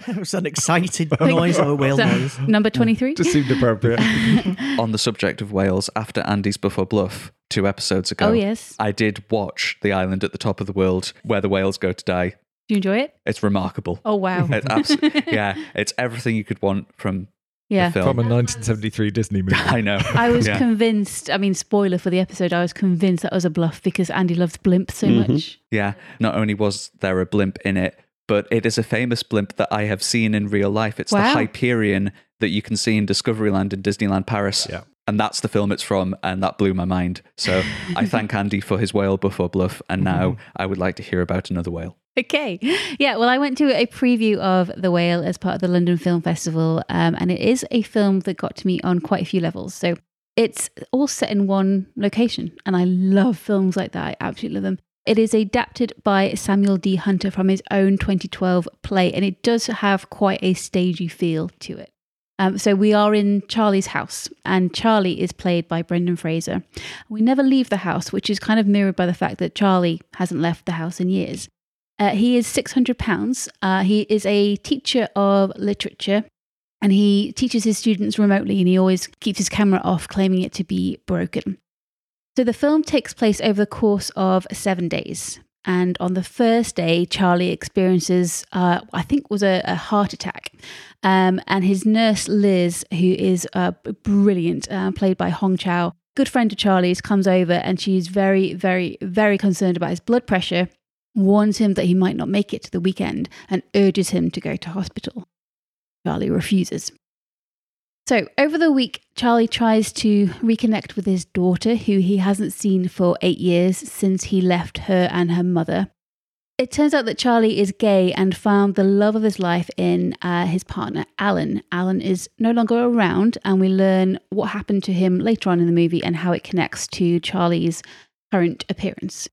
was that an excited noise or a whale So, noise? Number 23. Just seemed appropriate. On the subject of whales, after Andy's Buffer Bluff two episodes ago, oh, yes. I did watch The Island at the Top of the World where the whales go to die. Do you enjoy it? It's remarkable. Oh, wow. It's abs- yeah, it's everything you could want from yeah. From a 1973 Disney movie. I know. I was Yeah. convinced, I mean, spoiler for the episode, I was convinced that was a bluff because Andy loves blimp so Mhm. much. Yeah, not only was there a blimp in it, but it is a famous blimp that I have seen in real life. It's Wow. the Hyperion that you can see in Discoveryland in Disneyland Paris. Yeah. And that's the film it's from, and that blew my mind. So I thank Andy for his whale before bluff, and now I would like to hear about another whale. Okay. Yeah. Well, I went to a preview of The Whale as part of the London Film Festival, um, and it is a film that got to me on quite a few levels. So it's all set in one location, and I love films like that. I absolutely love them. It is adapted by Samuel D. Hunter from his own 2012 play, and it does have quite a stagey feel to it. Um, so we are in Charlie's house, and Charlie is played by Brendan Fraser. We never leave the house, which is kind of mirrored by the fact that Charlie hasn't left the house in years. Uh, he is £600. Uh, he is a teacher of literature and he teaches his students remotely and he always keeps his camera off, claiming it to be broken. So the film takes place over the course of seven days. And on the first day, Charlie experiences, uh, I think, was a, a heart attack. Um, and his nurse, Liz, who is uh, brilliant, uh, played by Hong Chau, good friend of Charlie's, comes over and she's very, very, very concerned about his blood pressure warns him that he might not make it to the weekend and urges him to go to hospital. Charlie refuses. So, over the week, Charlie tries to reconnect with his daughter, who he hasn't seen for eight years since he left her and her mother. It turns out that Charlie is gay and found the love of his life in uh, his partner, Alan. Alan is no longer around, and we learn what happened to him later on in the movie and how it connects to Charlie's current appearance.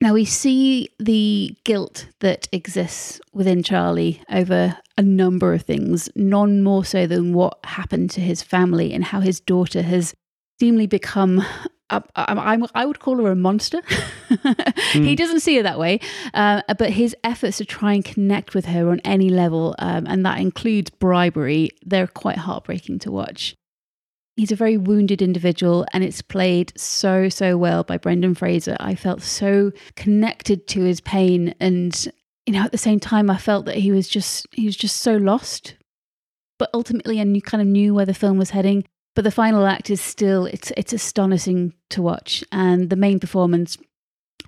Now we see the guilt that exists within Charlie over a number of things, none more so than what happened to his family and how his daughter has seemingly become. I, I, I would call her a monster. He doesn't see her that way, uh, but his efforts to try and connect with her on any level, um, and that includes bribery, they're quite heartbreaking to watch. He's a very wounded individual, and it's played so, so well by Brendan Fraser. I felt so connected to his pain, and you know, at the same time, I felt that he was just he was just so lost. But ultimately, I knew, kind of knew where the film was heading. But the final act is still it's it's astonishing to watch, and the main performance,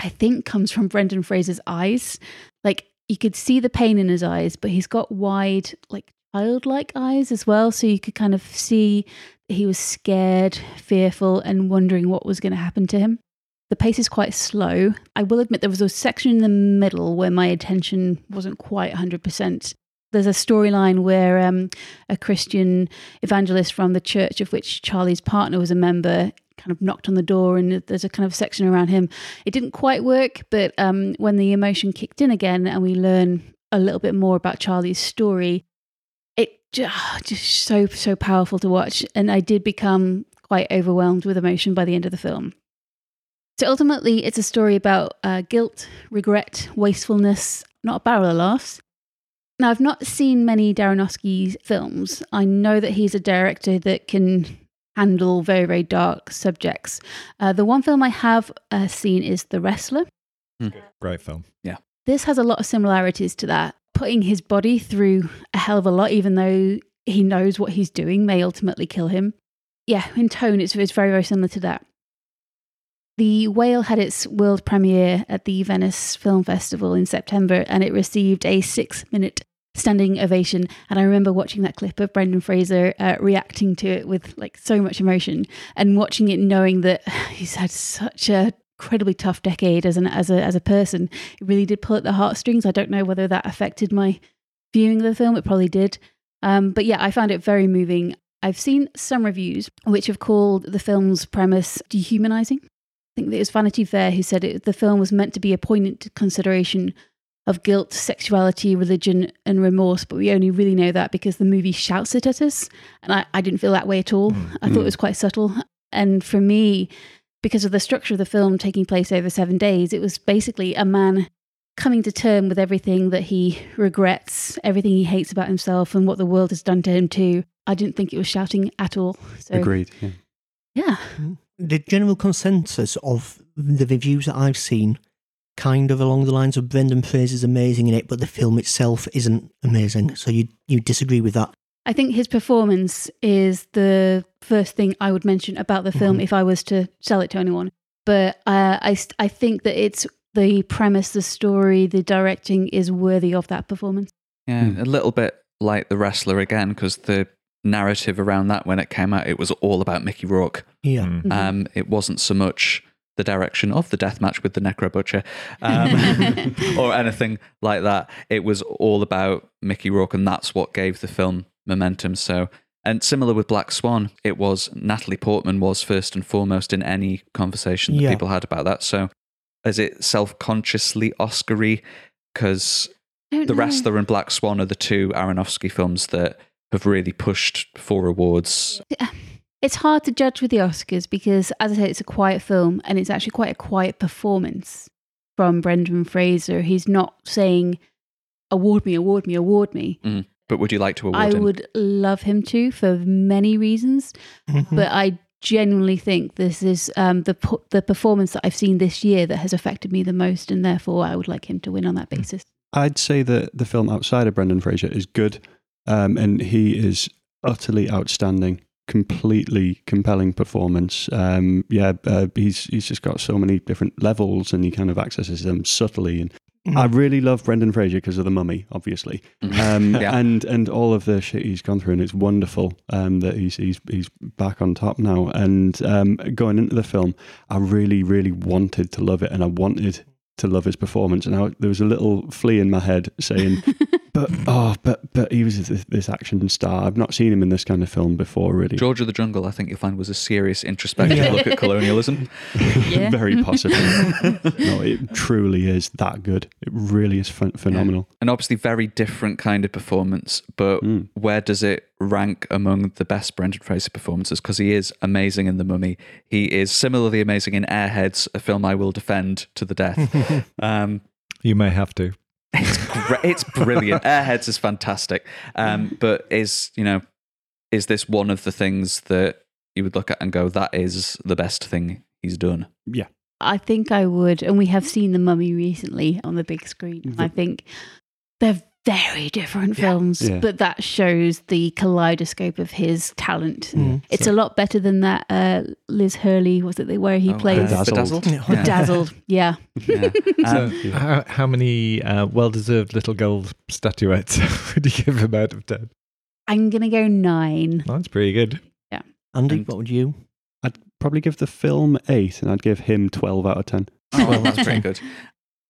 I think, comes from Brendan Fraser's eyes. Like you could see the pain in his eyes, but he's got wide, like childlike eyes as well, so you could kind of see he was scared, fearful, and wondering what was going to happen to him. The pace is quite slow. I will admit there was a section in the middle where my attention wasn't quite 100%. There's a storyline where um, a Christian evangelist from the church of which Charlie's partner was a member kind of knocked on the door, and there's a kind of section around him. It didn't quite work, but um, when the emotion kicked in again and we learn a little bit more about Charlie's story, just so so powerful to watch and i did become quite overwhelmed with emotion by the end of the film So ultimately, it's a story about uh, guilt, regret, wastefulness, not a barrel of laughs. Now, I've not seen many Darren Aronofsky's films. I know that he's a director that can handle very, very dark subjects. Uh, the one film I have uh, seen is The Wrestler. Great film. Yeah. This has a lot of similarities to that. Putting his body through a hell of a lot, even though he knows what he's doing, may ultimately kill him. Yeah, in tone, it's, it's very, very similar to that. The Whale had its world premiere at the Venice Film Festival in September and it received a six minute standing ovation. And I remember watching that clip of Brendan Fraser uh, reacting to it with like so much emotion and watching it knowing that he's had such a incredibly tough decade as an as a as a person. It really did pull at the heartstrings. I don't know whether that affected my viewing of the film. It probably did. Um, but yeah, I found it very moving. I've seen some reviews which have called the film's premise dehumanizing. I think it was Vanity Fair who said it, the film was meant to be a poignant consideration of guilt, sexuality, religion, and remorse, but we only really know that because the movie shouts it at us. And I, I didn't feel that way at all. I thought it was quite subtle. And for me, because of the structure of the film taking place over seven days, it was basically a man coming to term with everything that he regrets, everything he hates about himself, and what the world has done to him too. I didn't think it was shouting at all. So Agreed. Yeah. yeah, The general consensus of the reviews that I've seen, kind of along the lines of Brendan Fraser's amazing in it, but the film itself isn't amazing. So you you disagree with that? I think his performance is the first thing I would mention about the film Mhm. if I was to sell it to anyone. But uh, I, I think that it's the premise, the story, the directing is worthy of that performance. Yeah, Hmm. a little bit like The Wrestler again, because the narrative around that when it came out, it was all about Mickey Rourke. Yeah. Mm. Um, it wasn't so much the direction of the death match with the Necro Butcher um, or anything like that. It was all about Mickey Rourke, and that's what gave the film momentum. So, and similar with Black Swan, it was Natalie Portman was first and foremost in any conversation that Yeah. people had about that. So, is it self consciously Oscary? Because the know. Wrestler and Black Swan are the two Aronofsky films that have really pushed for awards. It's hard to judge with the Oscars because, as I said, it's a quiet film and it's actually quite a quiet performance from Brendan Fraser. He's not saying, award me, award me, award me. Mm. But would you like to award I him? would love him to for many reasons, Mhm. but I genuinely think this is um, the po- the performance that I've seen this year that has affected me the most, and therefore I would like him to win on that basis. I'd say that the film outside of Brendan Fraser is good, um, and he is utterly outstanding. Completely compelling performance. Um, yeah, uh, he's he's just got so many different levels, and he kind of accesses them subtly. And I really love Brendan Fraser because of the Mummy, obviously, Mhm. um, Yeah. and and all of the shit he's gone through, and it's wonderful um, that he's he's he's back on top now. And um, going into the film, I really really wanted to love it, and I wanted to love his performance. And I, there was a little flea in my head saying, "But oh, but but he was this, this action star. I've not seen him in this kind of film before, really. George of the Jungle, I think you'll find, was a serious introspective Yeah. look at colonialism. Yeah. Very possibly. no, it truly is that good. It really is phen- phenomenal. And obviously, very different kind of performance. But Mm. where does it rank among the best Brendan Fraser performances? Because he is amazing in The Mummy. He is similarly amazing in Airheads, a film I will defend to the death. um, You may have to. It's great. It's brilliant. Airheads is fantastic. Um, but is you know, is this one of the things that you would look at and go, that is the best thing he's done? Yeah. I think I would, and we have seen The Mummy recently on the big screen. The- I think they're very different films, Yeah. but that shows the kaleidoscope of his talent. Mm. It's a lot better than that uh, Liz Hurley was it the- where he Oh, plays Bedazzled. Bedazzled? Yeah. Yeah. Dazzled? Yeah, Yeah. So, Um, how, how many uh, well-deserved little gold statuettes would you give him out of ten? I'm gonna go nine. That's pretty good. Yeah. Andy, And- what would you? I'd probably give the film eight, and I'd give him twelve out of ten. Oh, well, that's pretty good.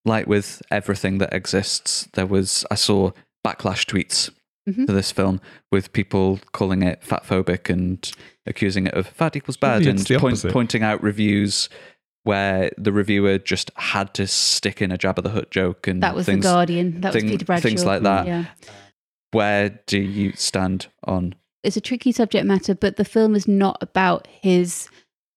Like with everything that exists, there was I saw backlash tweets Mhm. to this film with people calling it fatphobic and accusing it of fat equals bad Maybe and it's point, pointing out reviews where the reviewer just had to stick in a Jabba the Hutt joke and That was things, the Guardian. That thing- was Peter Bradshaw. things like that. Yeah. Where do you stand on? It's a tricky subject matter, but the film is not about his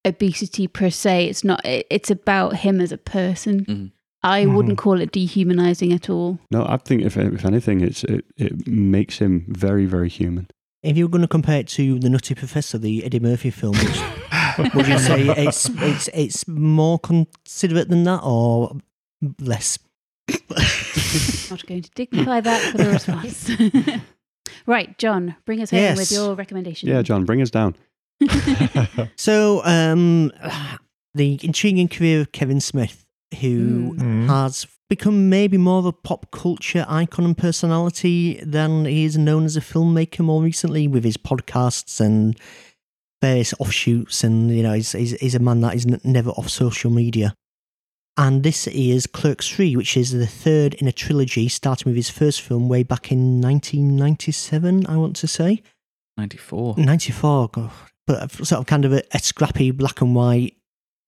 obesity per se. It's not. it- It's about him as a person. Mhm. I Mhm. wouldn't call it dehumanizing at all. No, I think if if anything, it's it, it makes him very very human. If you were going to compare it to the Nutty Professor, the Eddie Murphy film, would, would you say it's it's it's more considerate than that or less? Not going to dignify that for the response. right, Jon, bring us home Yes. with your recommendation. Yeah, Jon, bring us down. So, um, the intriguing career of Kevin Smith, who Mm. has become maybe more of a pop culture icon and personality than he is known as a filmmaker more recently with his podcasts and various offshoots. And, you know, he's, he's, he's a man that is n- never off social media. And this is Clerks 3, which is the third in a trilogy, starting with his first film way back in 1997, I want to say. 94. 94, God. but sort of kind of a, a scrappy black and white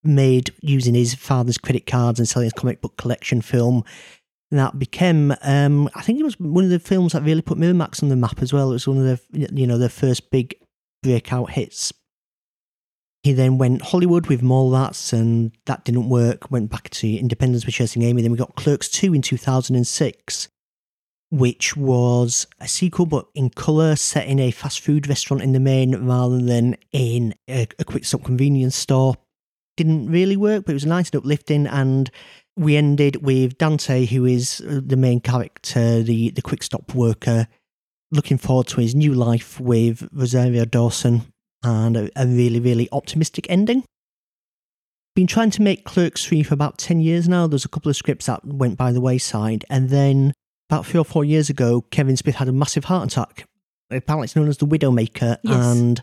made using his father's credit cards and selling his comic book collection film. That became, um, I think it was one of the films that really put Miramax on the map as well. It was one of the, you know, their first big breakout hits. He then went Hollywood with Mallrats, and that didn't work. Went back to Independence with Chasing Amy. Then we got Clerks 2 in 2006 which was a sequel but in colour, set in a fast food restaurant in the main rather than in a, a quick stop convenience store. Didn't really work, but it was nice and uplifting. And we ended with Dante, who is uh, the main character, the, the quick stop worker, looking forward to his new life with Rosario Dawson and a, a really, really optimistic ending. Been trying to make Clerks 3 for about 10 years now. There's a couple of scripts that went by the wayside. And then about three or four years ago, Kevin Smith had a massive heart attack. Apparently, it's known as the Widowmaker, Yes. and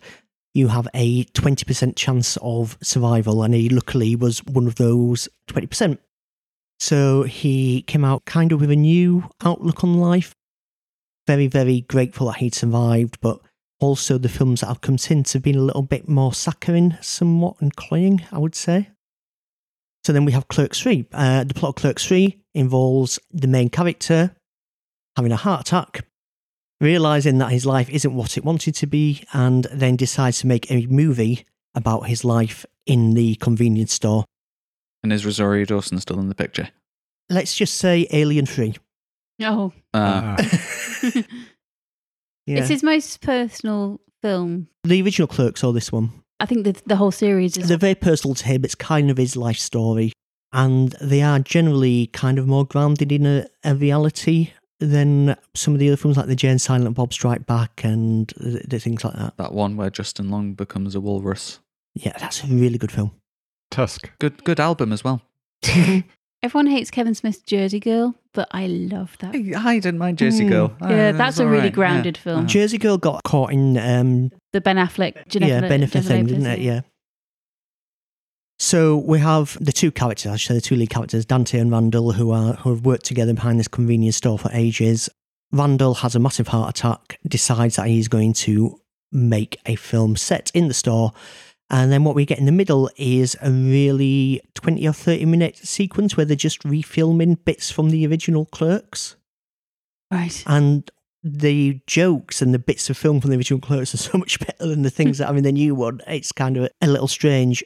you have a 20% chance of survival. And he luckily was one of those 20%. So he came out kind of with a new outlook on life. Very, very grateful that he'd survived, but also the films that have come since have been a little bit more saccharine, somewhat, and cloying, I would say. So then we have Clerks 3. Uh, the plot of Clerks 3 involves the main character having a heart attack, realizing that his life isn't what it wanted to be, and then decides to make a movie about his life in the convenience store. And is Rosario Dawson still in the picture? Let's just say Alien 3. Oh, Uh, Ah. Yeah. it's his most personal film. the original Clerks or this one? I think the the whole series is. They're very personal to him. It's kind of his life story. And they are generally kind of more grounded in a, a reality than some of the other films like the Jay and Silent Bob Strike Back and the, the things like that. that one where Justin Long becomes a walrus. Yeah, that's a really good film. Tusk. Good, good album as well. Everyone hates Kevin Smith's Jersey Girl, but I love that. I, I didn't mind Jersey Hmm. Girl. Yeah, Uh, that's a really alright, grounded yeah. film. Uh, Jersey Girl got caught in um, The Ben Affleck, Jennifer, yeah, benefit Jennifer thing, didn't it? Yeah. So we have the two characters, actually, the two lead characters, Dante and Randall, who are who have worked together behind this convenience store for ages. Randall has a massive heart attack, decides that he's going to make a film set in the store. And then what we get in the middle is a really 20 or 30 minute sequence where they're just refilming bits from the original Clerks. Right. And the jokes and the bits of film from the original Clerks are so much better than the things that are in the new one. It's kind of a little strange.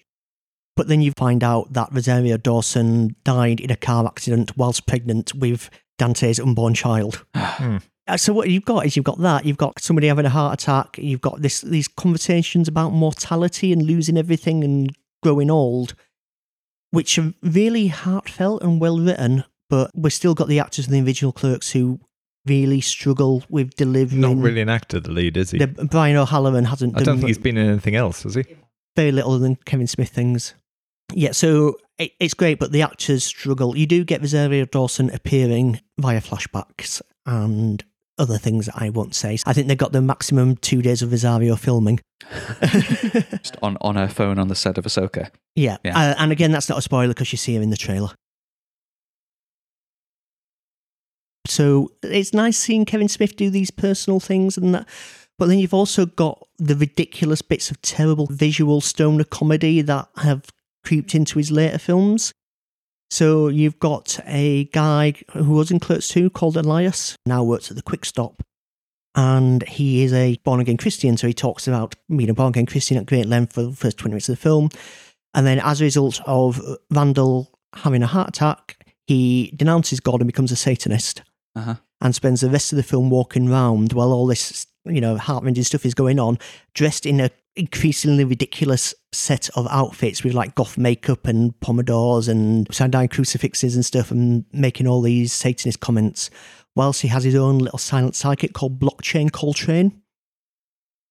But then you find out that Rosario Dawson died in a car accident whilst pregnant with Dante's unborn child. Uh, So what you've got is you've got that you've got somebody having a heart attack. You've got this these conversations about mortality and losing everything and growing old, which are really heartfelt and well written. But we've still got the actors in the original Clerks who really struggle with delivering. Not really an actor, the lead, is he? The, Brian O'Halloran hasn't. I don't done think he's been in anything else, has he? very little than Kevin Smith things. Yeah, so it, it's great, but the actors struggle. You do get Rosario Dawson appearing via flashbacks and other things that I won't say. I think they got the maximum two days of Rosario filming. Just on, on her phone on the set of Ahsoka. Yeah, Yeah. Uh, and again, that's not a spoiler because you see her in the trailer. So it's nice seeing Kevin Smith do these personal things and that. But then you've also got the ridiculous bits of terrible visual stoner comedy that have creeped into his later films. So you've got a guy who was in Clerks 2 called Elias, now works at the Quick Stop. And he is a born again Christian, so he talks about being a born again Christian at great length for the first 20 minutes of the film. And then, as a result of Randall having a heart attack, he denounces God and becomes a Satanist Uh-huh. and spends the rest of the film walking around while all this, you know, heart-rending stuff is going on, dressed in a increasingly ridiculous set of outfits with like goth makeup and pomodors and upside down crucifixes and stuff, and making all these Satanist comments, whilst he has his own little silent psychic called Blockchain Coltrane,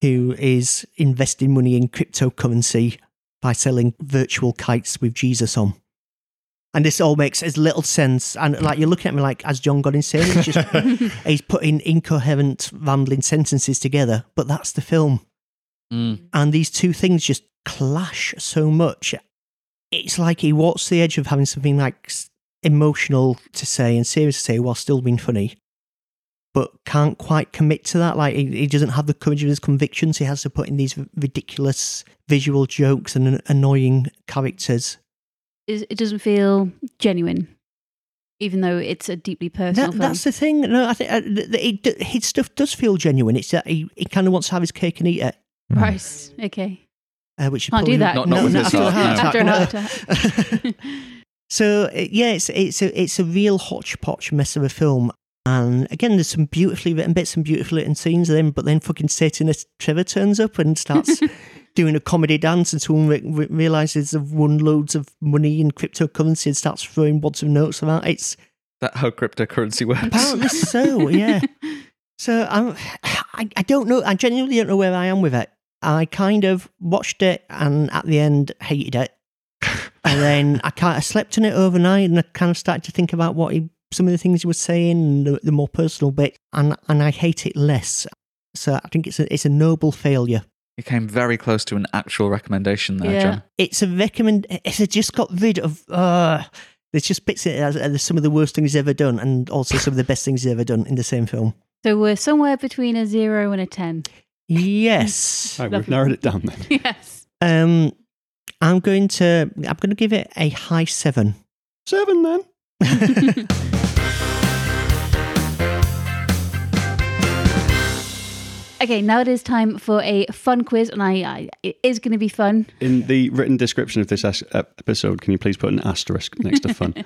who is investing money in cryptocurrency by selling virtual kites with Jesus on. And this all makes as little sense. And like you're looking at me like, as Jon got insane, it's just he's putting incoherent, rambling sentences together. But that's the film. Mm. And these two things just clash so much. It's like he walks the edge of having something like emotional to say and serious to say while still being funny, but can't quite commit to that. Like he, he doesn't have the courage of his convictions. He has to put in these ridiculous visual jokes and annoying characters. Is- It doesn't feel genuine, even though it's a deeply personal That, film. that's the thing. No, I think uh, th- th- it, his stuff does feel genuine. It's that he, he kind of wants to have his cake and eat it. Right. Okay. Uh, which is Can't do that. Not- not with his after a heart, heart no. After a attack, heart no. attack. So uh, yeah, it's it's a it's a real hodgepodge mess of a film. And again, there's some beautifully written bits and beautifully written scenes Then, but then fucking Satanist Trevor turns up and starts doing a comedy dance until re- re- realizes they've won loads of money in cryptocurrency and starts throwing wads of notes around. It's That how cryptocurrency works. apparently so, yeah. So I'm, I, I don't know. I genuinely don't know where I am with it. I kind of watched it and at the end hated it. And then I kind of slept on it overnight and I kind of started to think about what he, some of the things he was saying and the, the more personal bit, and and I hate it less. So I think it's a it's a noble failure. You came very close to an actual recommendation there, Yeah. Jon. It's a recommend. It's a just got rid of. Uh, there's just bits in it. as- There's some of the worst things he's ever done, and also some of the best things he's ever done in the same film. so we're somewhere between a zero and a 10. Yes. Right, we've narrowed it down then. Yes. Um, I'm going to. I'm going to give it a high seven. Seven then. Okay, now it is time for a fun quiz, and I, I it is going to be fun. In the written description of this es- episode, can you please put an asterisk next to fun?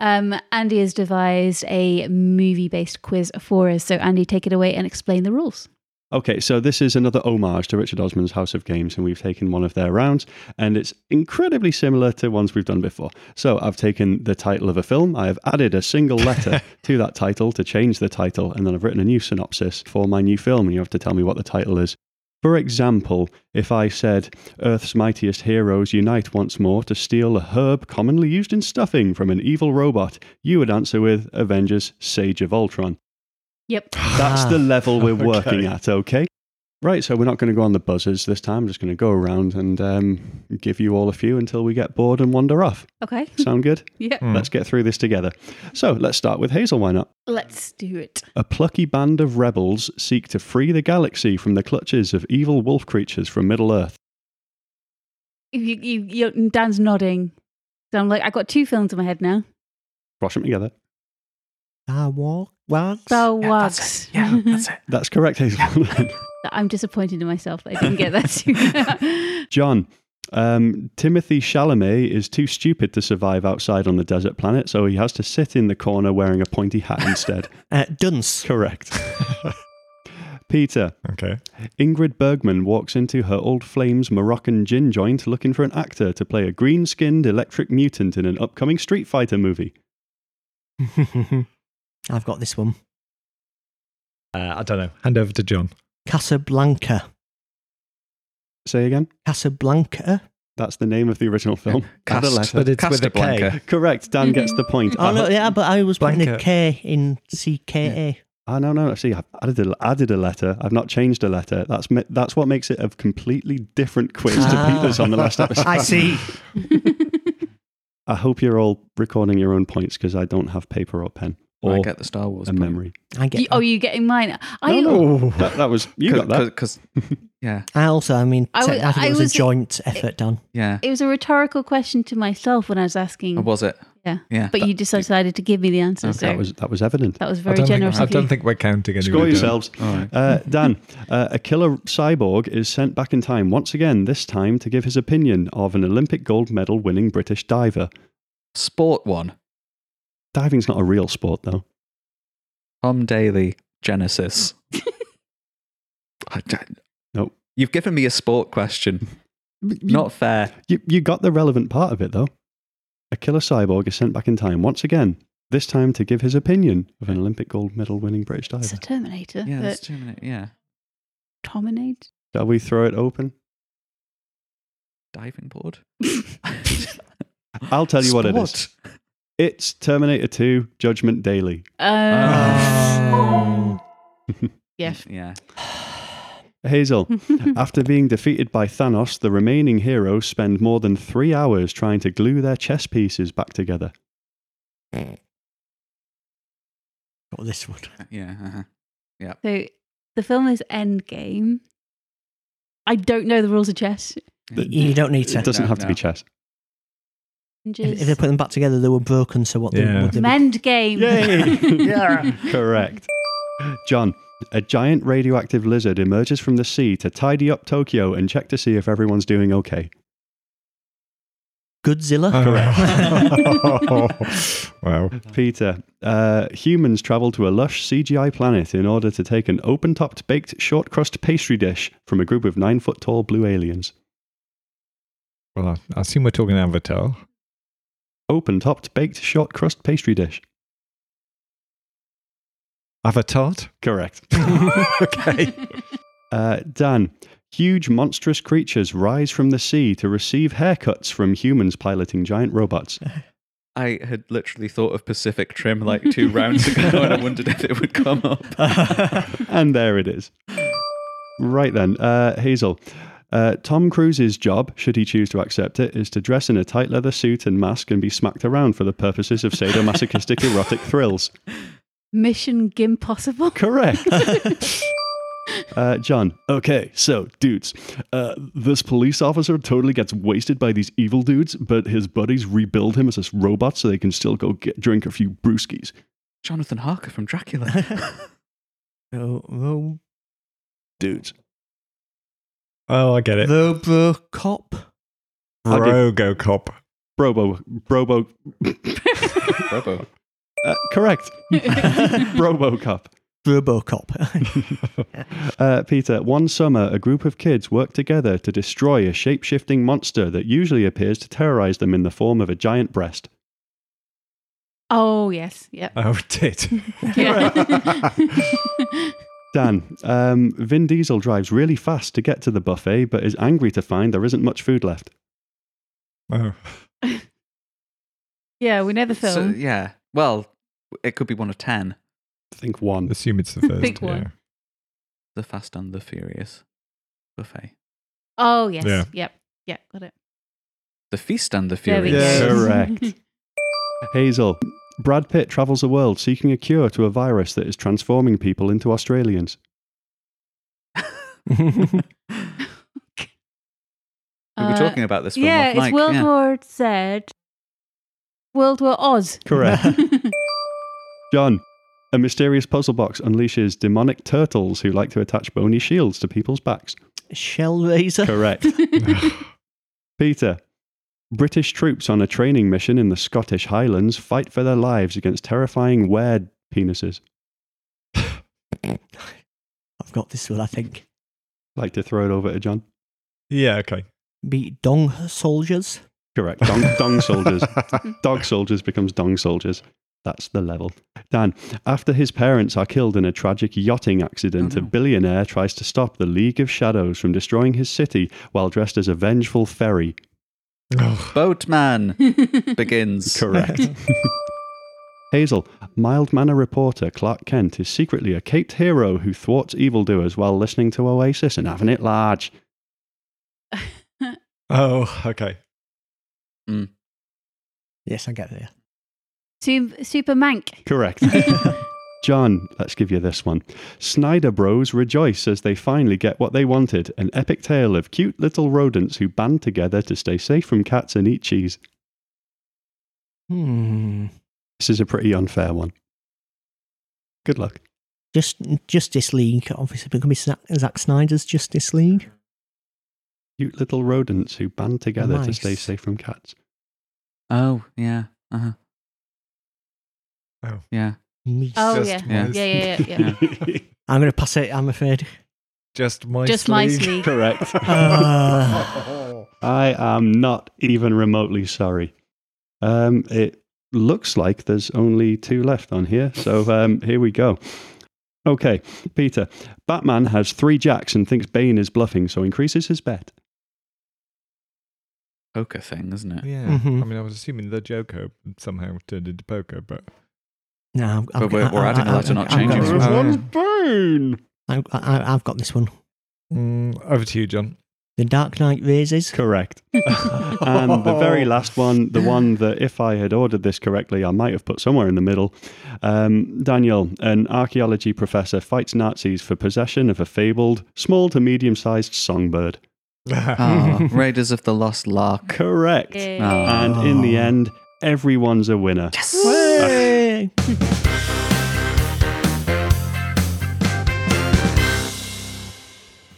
Um, Andy has devised a movie-based quiz for us. So, Andy, take it away and explain the rules. Okay, so this is another homage to Richard Osman's House of Games, and we've taken one of their rounds, and it's incredibly similar to ones we've done before. So I've taken the title of a film, I have added a single letter to that title to change the title, and then I've written a new synopsis for my new film, and you have to tell me what the title is. For example, if I said, Earth's mightiest heroes unite once more to steal a herb commonly used in stuffing from an evil robot, you would answer with Avengers Sage of Ultron. Yep. That's the level we're Okay. working at, okay? Right, so we're not going to go on the buzzers this time. I'm just going to go around and um, give you all a few until we get bored and wander off. Okay. Sound good? Yeah. Hmm. Let's get through this together. So let's start with Hazel, why not? Let's do it. A plucky band of rebels seek to free the galaxy from the clutches of evil wolf creatures from Middle Earth. You, you, you, Dan's nodding. So I'm like, I've got two films in my head now. Wash them together. Star Wars. Wars. Star Yeah, Wars. that's it. Yeah, that's it. That's correct, Hazel. I'm disappointed in myself that I didn't get that sooner. Jon, um, Timothée Chalamet is too stupid to survive outside on the desert planet, so he has to sit in the corner wearing a pointy hat instead. Uh, Dunce. Correct. Peter, Okay. Ingrid Bergman walks into her old Flames Moroccan gin joint looking for an actor to play a green skinned electric mutant in an upcoming Street Fighter movie. I've got this one. Uh, I don't know. Hand over to Jon. Casablanca. Say again? Casablanca. That's the name of the original film. Add a Cast- letter. But it's with a K. Correct. Dan gets the point. Oh no, yeah, but I was putting a Blanca. K in C K A. Ah, no, no. See, I've added a, added a letter. I've not changed a letter. That's that's what makes it a completely different quiz to Ah. Peter's on the last episode. I see. I hope you're all recording your own points because I don't have paper or pen or I get the Star Wars a point. memory. I get. You- oh, you getting mine? I, no, That, that was you got that. Because, yeah, I also, I mean, I was- I think I it was, was- a joint effort done. yeah. It was a rhetorical question to myself when I was asking. Or was it? Yeah. Yeah. But you just decided to give me the answer. So That was that was evident. that was very don't, think, generous I don't think we're counting Score anybody. yourselves. All right. Uh, Dan, uh, a killer cyborg is sent back in time once again, this time to give his opinion of an Olympic gold medal winning British diver. Sport one. Diving's not a real sport, though. Tom Daley, Genisys. I don't- Nope. You've given me a sport question. Not fair. You, you got the relevant part of it, though. A killer cyborg is sent back in time once again, this time to give his opinion of an Olympic gold medal winning British It's diver. a Terminator. Yeah, that's but two. Yeah. Terminate. Shall we throw it open? Diving board. I'll tell you what it is. Sport. It's Terminator 2 Judgment Daily. Uh, yeah. Yeah. Hazel, after being defeated by Thanos, the remaining heroes spend more than three hours trying to glue their chess pieces back together. Got this one. Yeah. Uh-huh. So the film is Endgame. I don't know the rules of chess. You don't need to. It doesn't No, have to be chess. If, if they put them back together, they were broken. So what? Yeah. They, what they, Mend game. yeah. Correct. Jon, a giant radioactive lizard emerges from the sea to tidy up Tokyo and check to see if everyone's doing okay. Godzilla. Correct. wow. Peter, uh, humans travel to a lush CGI planet in order to take an open topped baked short crust pastry dish from a group of nine foot tall blue aliens. Well, I, I assume we're talking Avatar. Open topped baked short crust pastry dish. Avatar? Correct. okay. Uh, Dan, huge monstrous creatures rise from the sea to receive haircuts from humans piloting giant robots. I had literally thought of Pacific Trim like two rounds ago and I wondered if it would come up. and there it is. Right then, uh, Hazel. Uh, Tom Cruise's job, should he choose to accept it, is to dress in a tight leather suit and mask and be smacked around for the purposes of sadomasochistic erotic thrills. Mission Gimpossible. Correct. Uh, Jon, okay, so dudes, uh, this police officer totally gets wasted by these evil dudes, but his buddies rebuild him as this robot so they can still go get drink a few brewskis. Jonathan Harker from Dracula. Oh, oh, Dudes, Oh, I get it. Robocop. I'll give- Rogocop. Brobo, Brobo, Robo. uh, correct, Robocop. Robocop. Uh, Peter, one summer, a group of kids work together to destroy a shape shifting monster that usually appears to terrorize them in the form of a giant breast. Oh yes. Yep. Oh, it did. Yeah. Dan, um, Vin Diesel drives really fast to get to the buffet, but is angry to find there isn't much food left. Oh. yeah. We know the So, film. yeah. Well, it could be one of ten. I think one. Assume it's the first. Big yeah. one. The Fast and the Furious buffet. oh yes. Yeah. Yep. Yeah. Got it. The Feast and the Furious. go. Correct. Hazel, Brad Pitt travels the world seeking a cure to a virus that is transforming people into Australians. We were talking about this film yeah, it's mic. World yeah. War Z. World War Oz. Correct. Jon, a mysterious puzzle box unleashes demonic turtles who like to attach bony shields to people's backs. Shellraiser. Correct. Peter, British troops on a training mission in the Scottish Highlands fight for their lives against terrifying weird penises. I've got this one, I think. Like to throw it over to Jon. Yeah, okay. Be dong soldiers. Correct. Dong, dong soldiers. Dog soldiers becomes dong soldiers. That's the level. Dan, after his parents are killed in a tragic yachting accident, Oh, a mm-hmm. billionaire tries to stop the League of Shadows from destroying his city while dressed as a vengeful fairy. Oh, Boatman begins. Correct. Hazel, mild manner reporter Clark Kent is secretly a caped hero who thwarts evildoers while listening to Oasis and having it large. oh, okay. Mm. Yes, I get it. Su- Super Mank. Correct. Jon, let's give you this one. Snyder Bros rejoice as they finally get what they wanted an epic tale of cute little rodents who band together to stay safe from cats and eat cheese. Hmm. This is a pretty unfair one. Good luck. Just Justice League, obviously, going to be Zack, Zack Snyder's Justice League. Cute little rodents who band together to stay safe from cats. Oh, yeah. Uh huh. Oh. Yeah. Meese. Oh Just yeah. mice. yeah, yeah, yeah, yeah. I'm going to pass it. I'm afraid. Just my Just my sleeve. sleeve. Correct. Uh, I am not even remotely sorry. Um, it looks like there's only two left on here, so um, here we go. Okay, Peter. Batman has three jacks and thinks Bane is bluffing, so increases his bet. Poker thing, isn't it? Yeah. Mhm. I mean, I was assuming the Joker somehow turned into poker, but no, I've, But we're- we're adding a letter, not I've got changing this it. one. Oh, one's yeah. Bane. I've, I, I've got this one. mm, over to you, Jon. The Dark Knight Rises. Correct. and the very last one, the one that if I had ordered this correctly, I might have put somewhere in the middle. Um, Daniel, an archaeology professor, fights Nazis for possession of a fabled, small to medium sized songbird. Ah, Raiders of the Lost Lark. Correct. Yay. Ah. And in the end, everyone's a winner.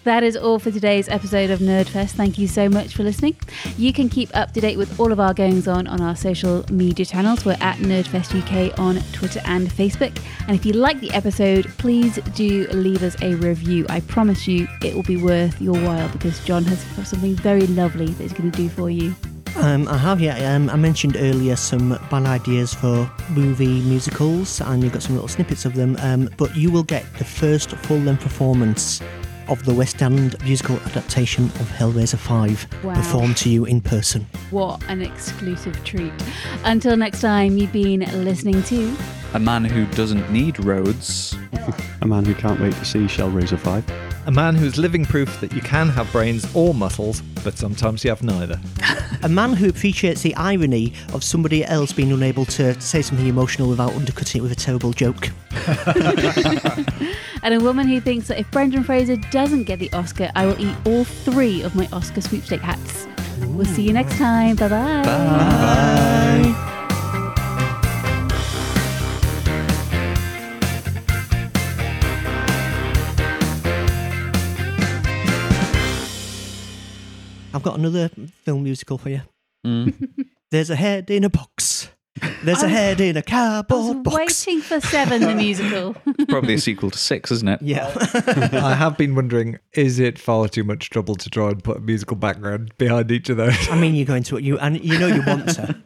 That is all for today's episode of Nerdfest. Thank you so much for listening. You can keep up to date with all of our goings on on our social media channels. We're at Nerdfest UK on Twitter and Facebook. And if you like the episode, please do leave us a review. I promise you it will be worth your while because Jon has something very lovely that he's going to do for you. Um, I have, yeah. Um, I mentioned earlier some bad ideas for movie musicals, and you've got some little snippets of them. Um, but you will get the first full length performance of the West End musical adaptation of Hellraiser 5 Wow. performed to you in person. What an exclusive treat. Until next time, you've been listening to A man who doesn't need roads. A man who can't wait to see Shellraiser 5. A man who's living proof that you can have brains or muscles, but sometimes you have neither. A man who appreciates the irony of somebody else being unable to say something emotional without undercutting it with a terrible joke. and a woman who thinks that if Brendan Fraser doesn't get the Oscar, I will eat all three of my Oscar sweepstake hats. We'll see you next time. Bye-bye. Bye. I've got another film musical for you. Mm. There's a head in a box. There's a I was- head in a cardboard was box. waiting for Seven, the musical. Probably a sequel to Six, isn't it? Yeah. I have been wondering, is it far too much trouble to try and put a musical background behind each of those? I mean, you're going to you, and you know you want to.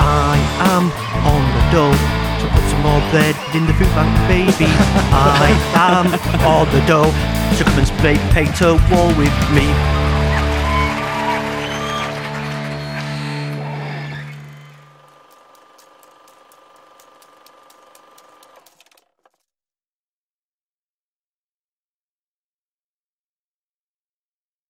I am on the dole to put some more bread in the food bank, baby. I am on the dole, so come and play paint a wall with me.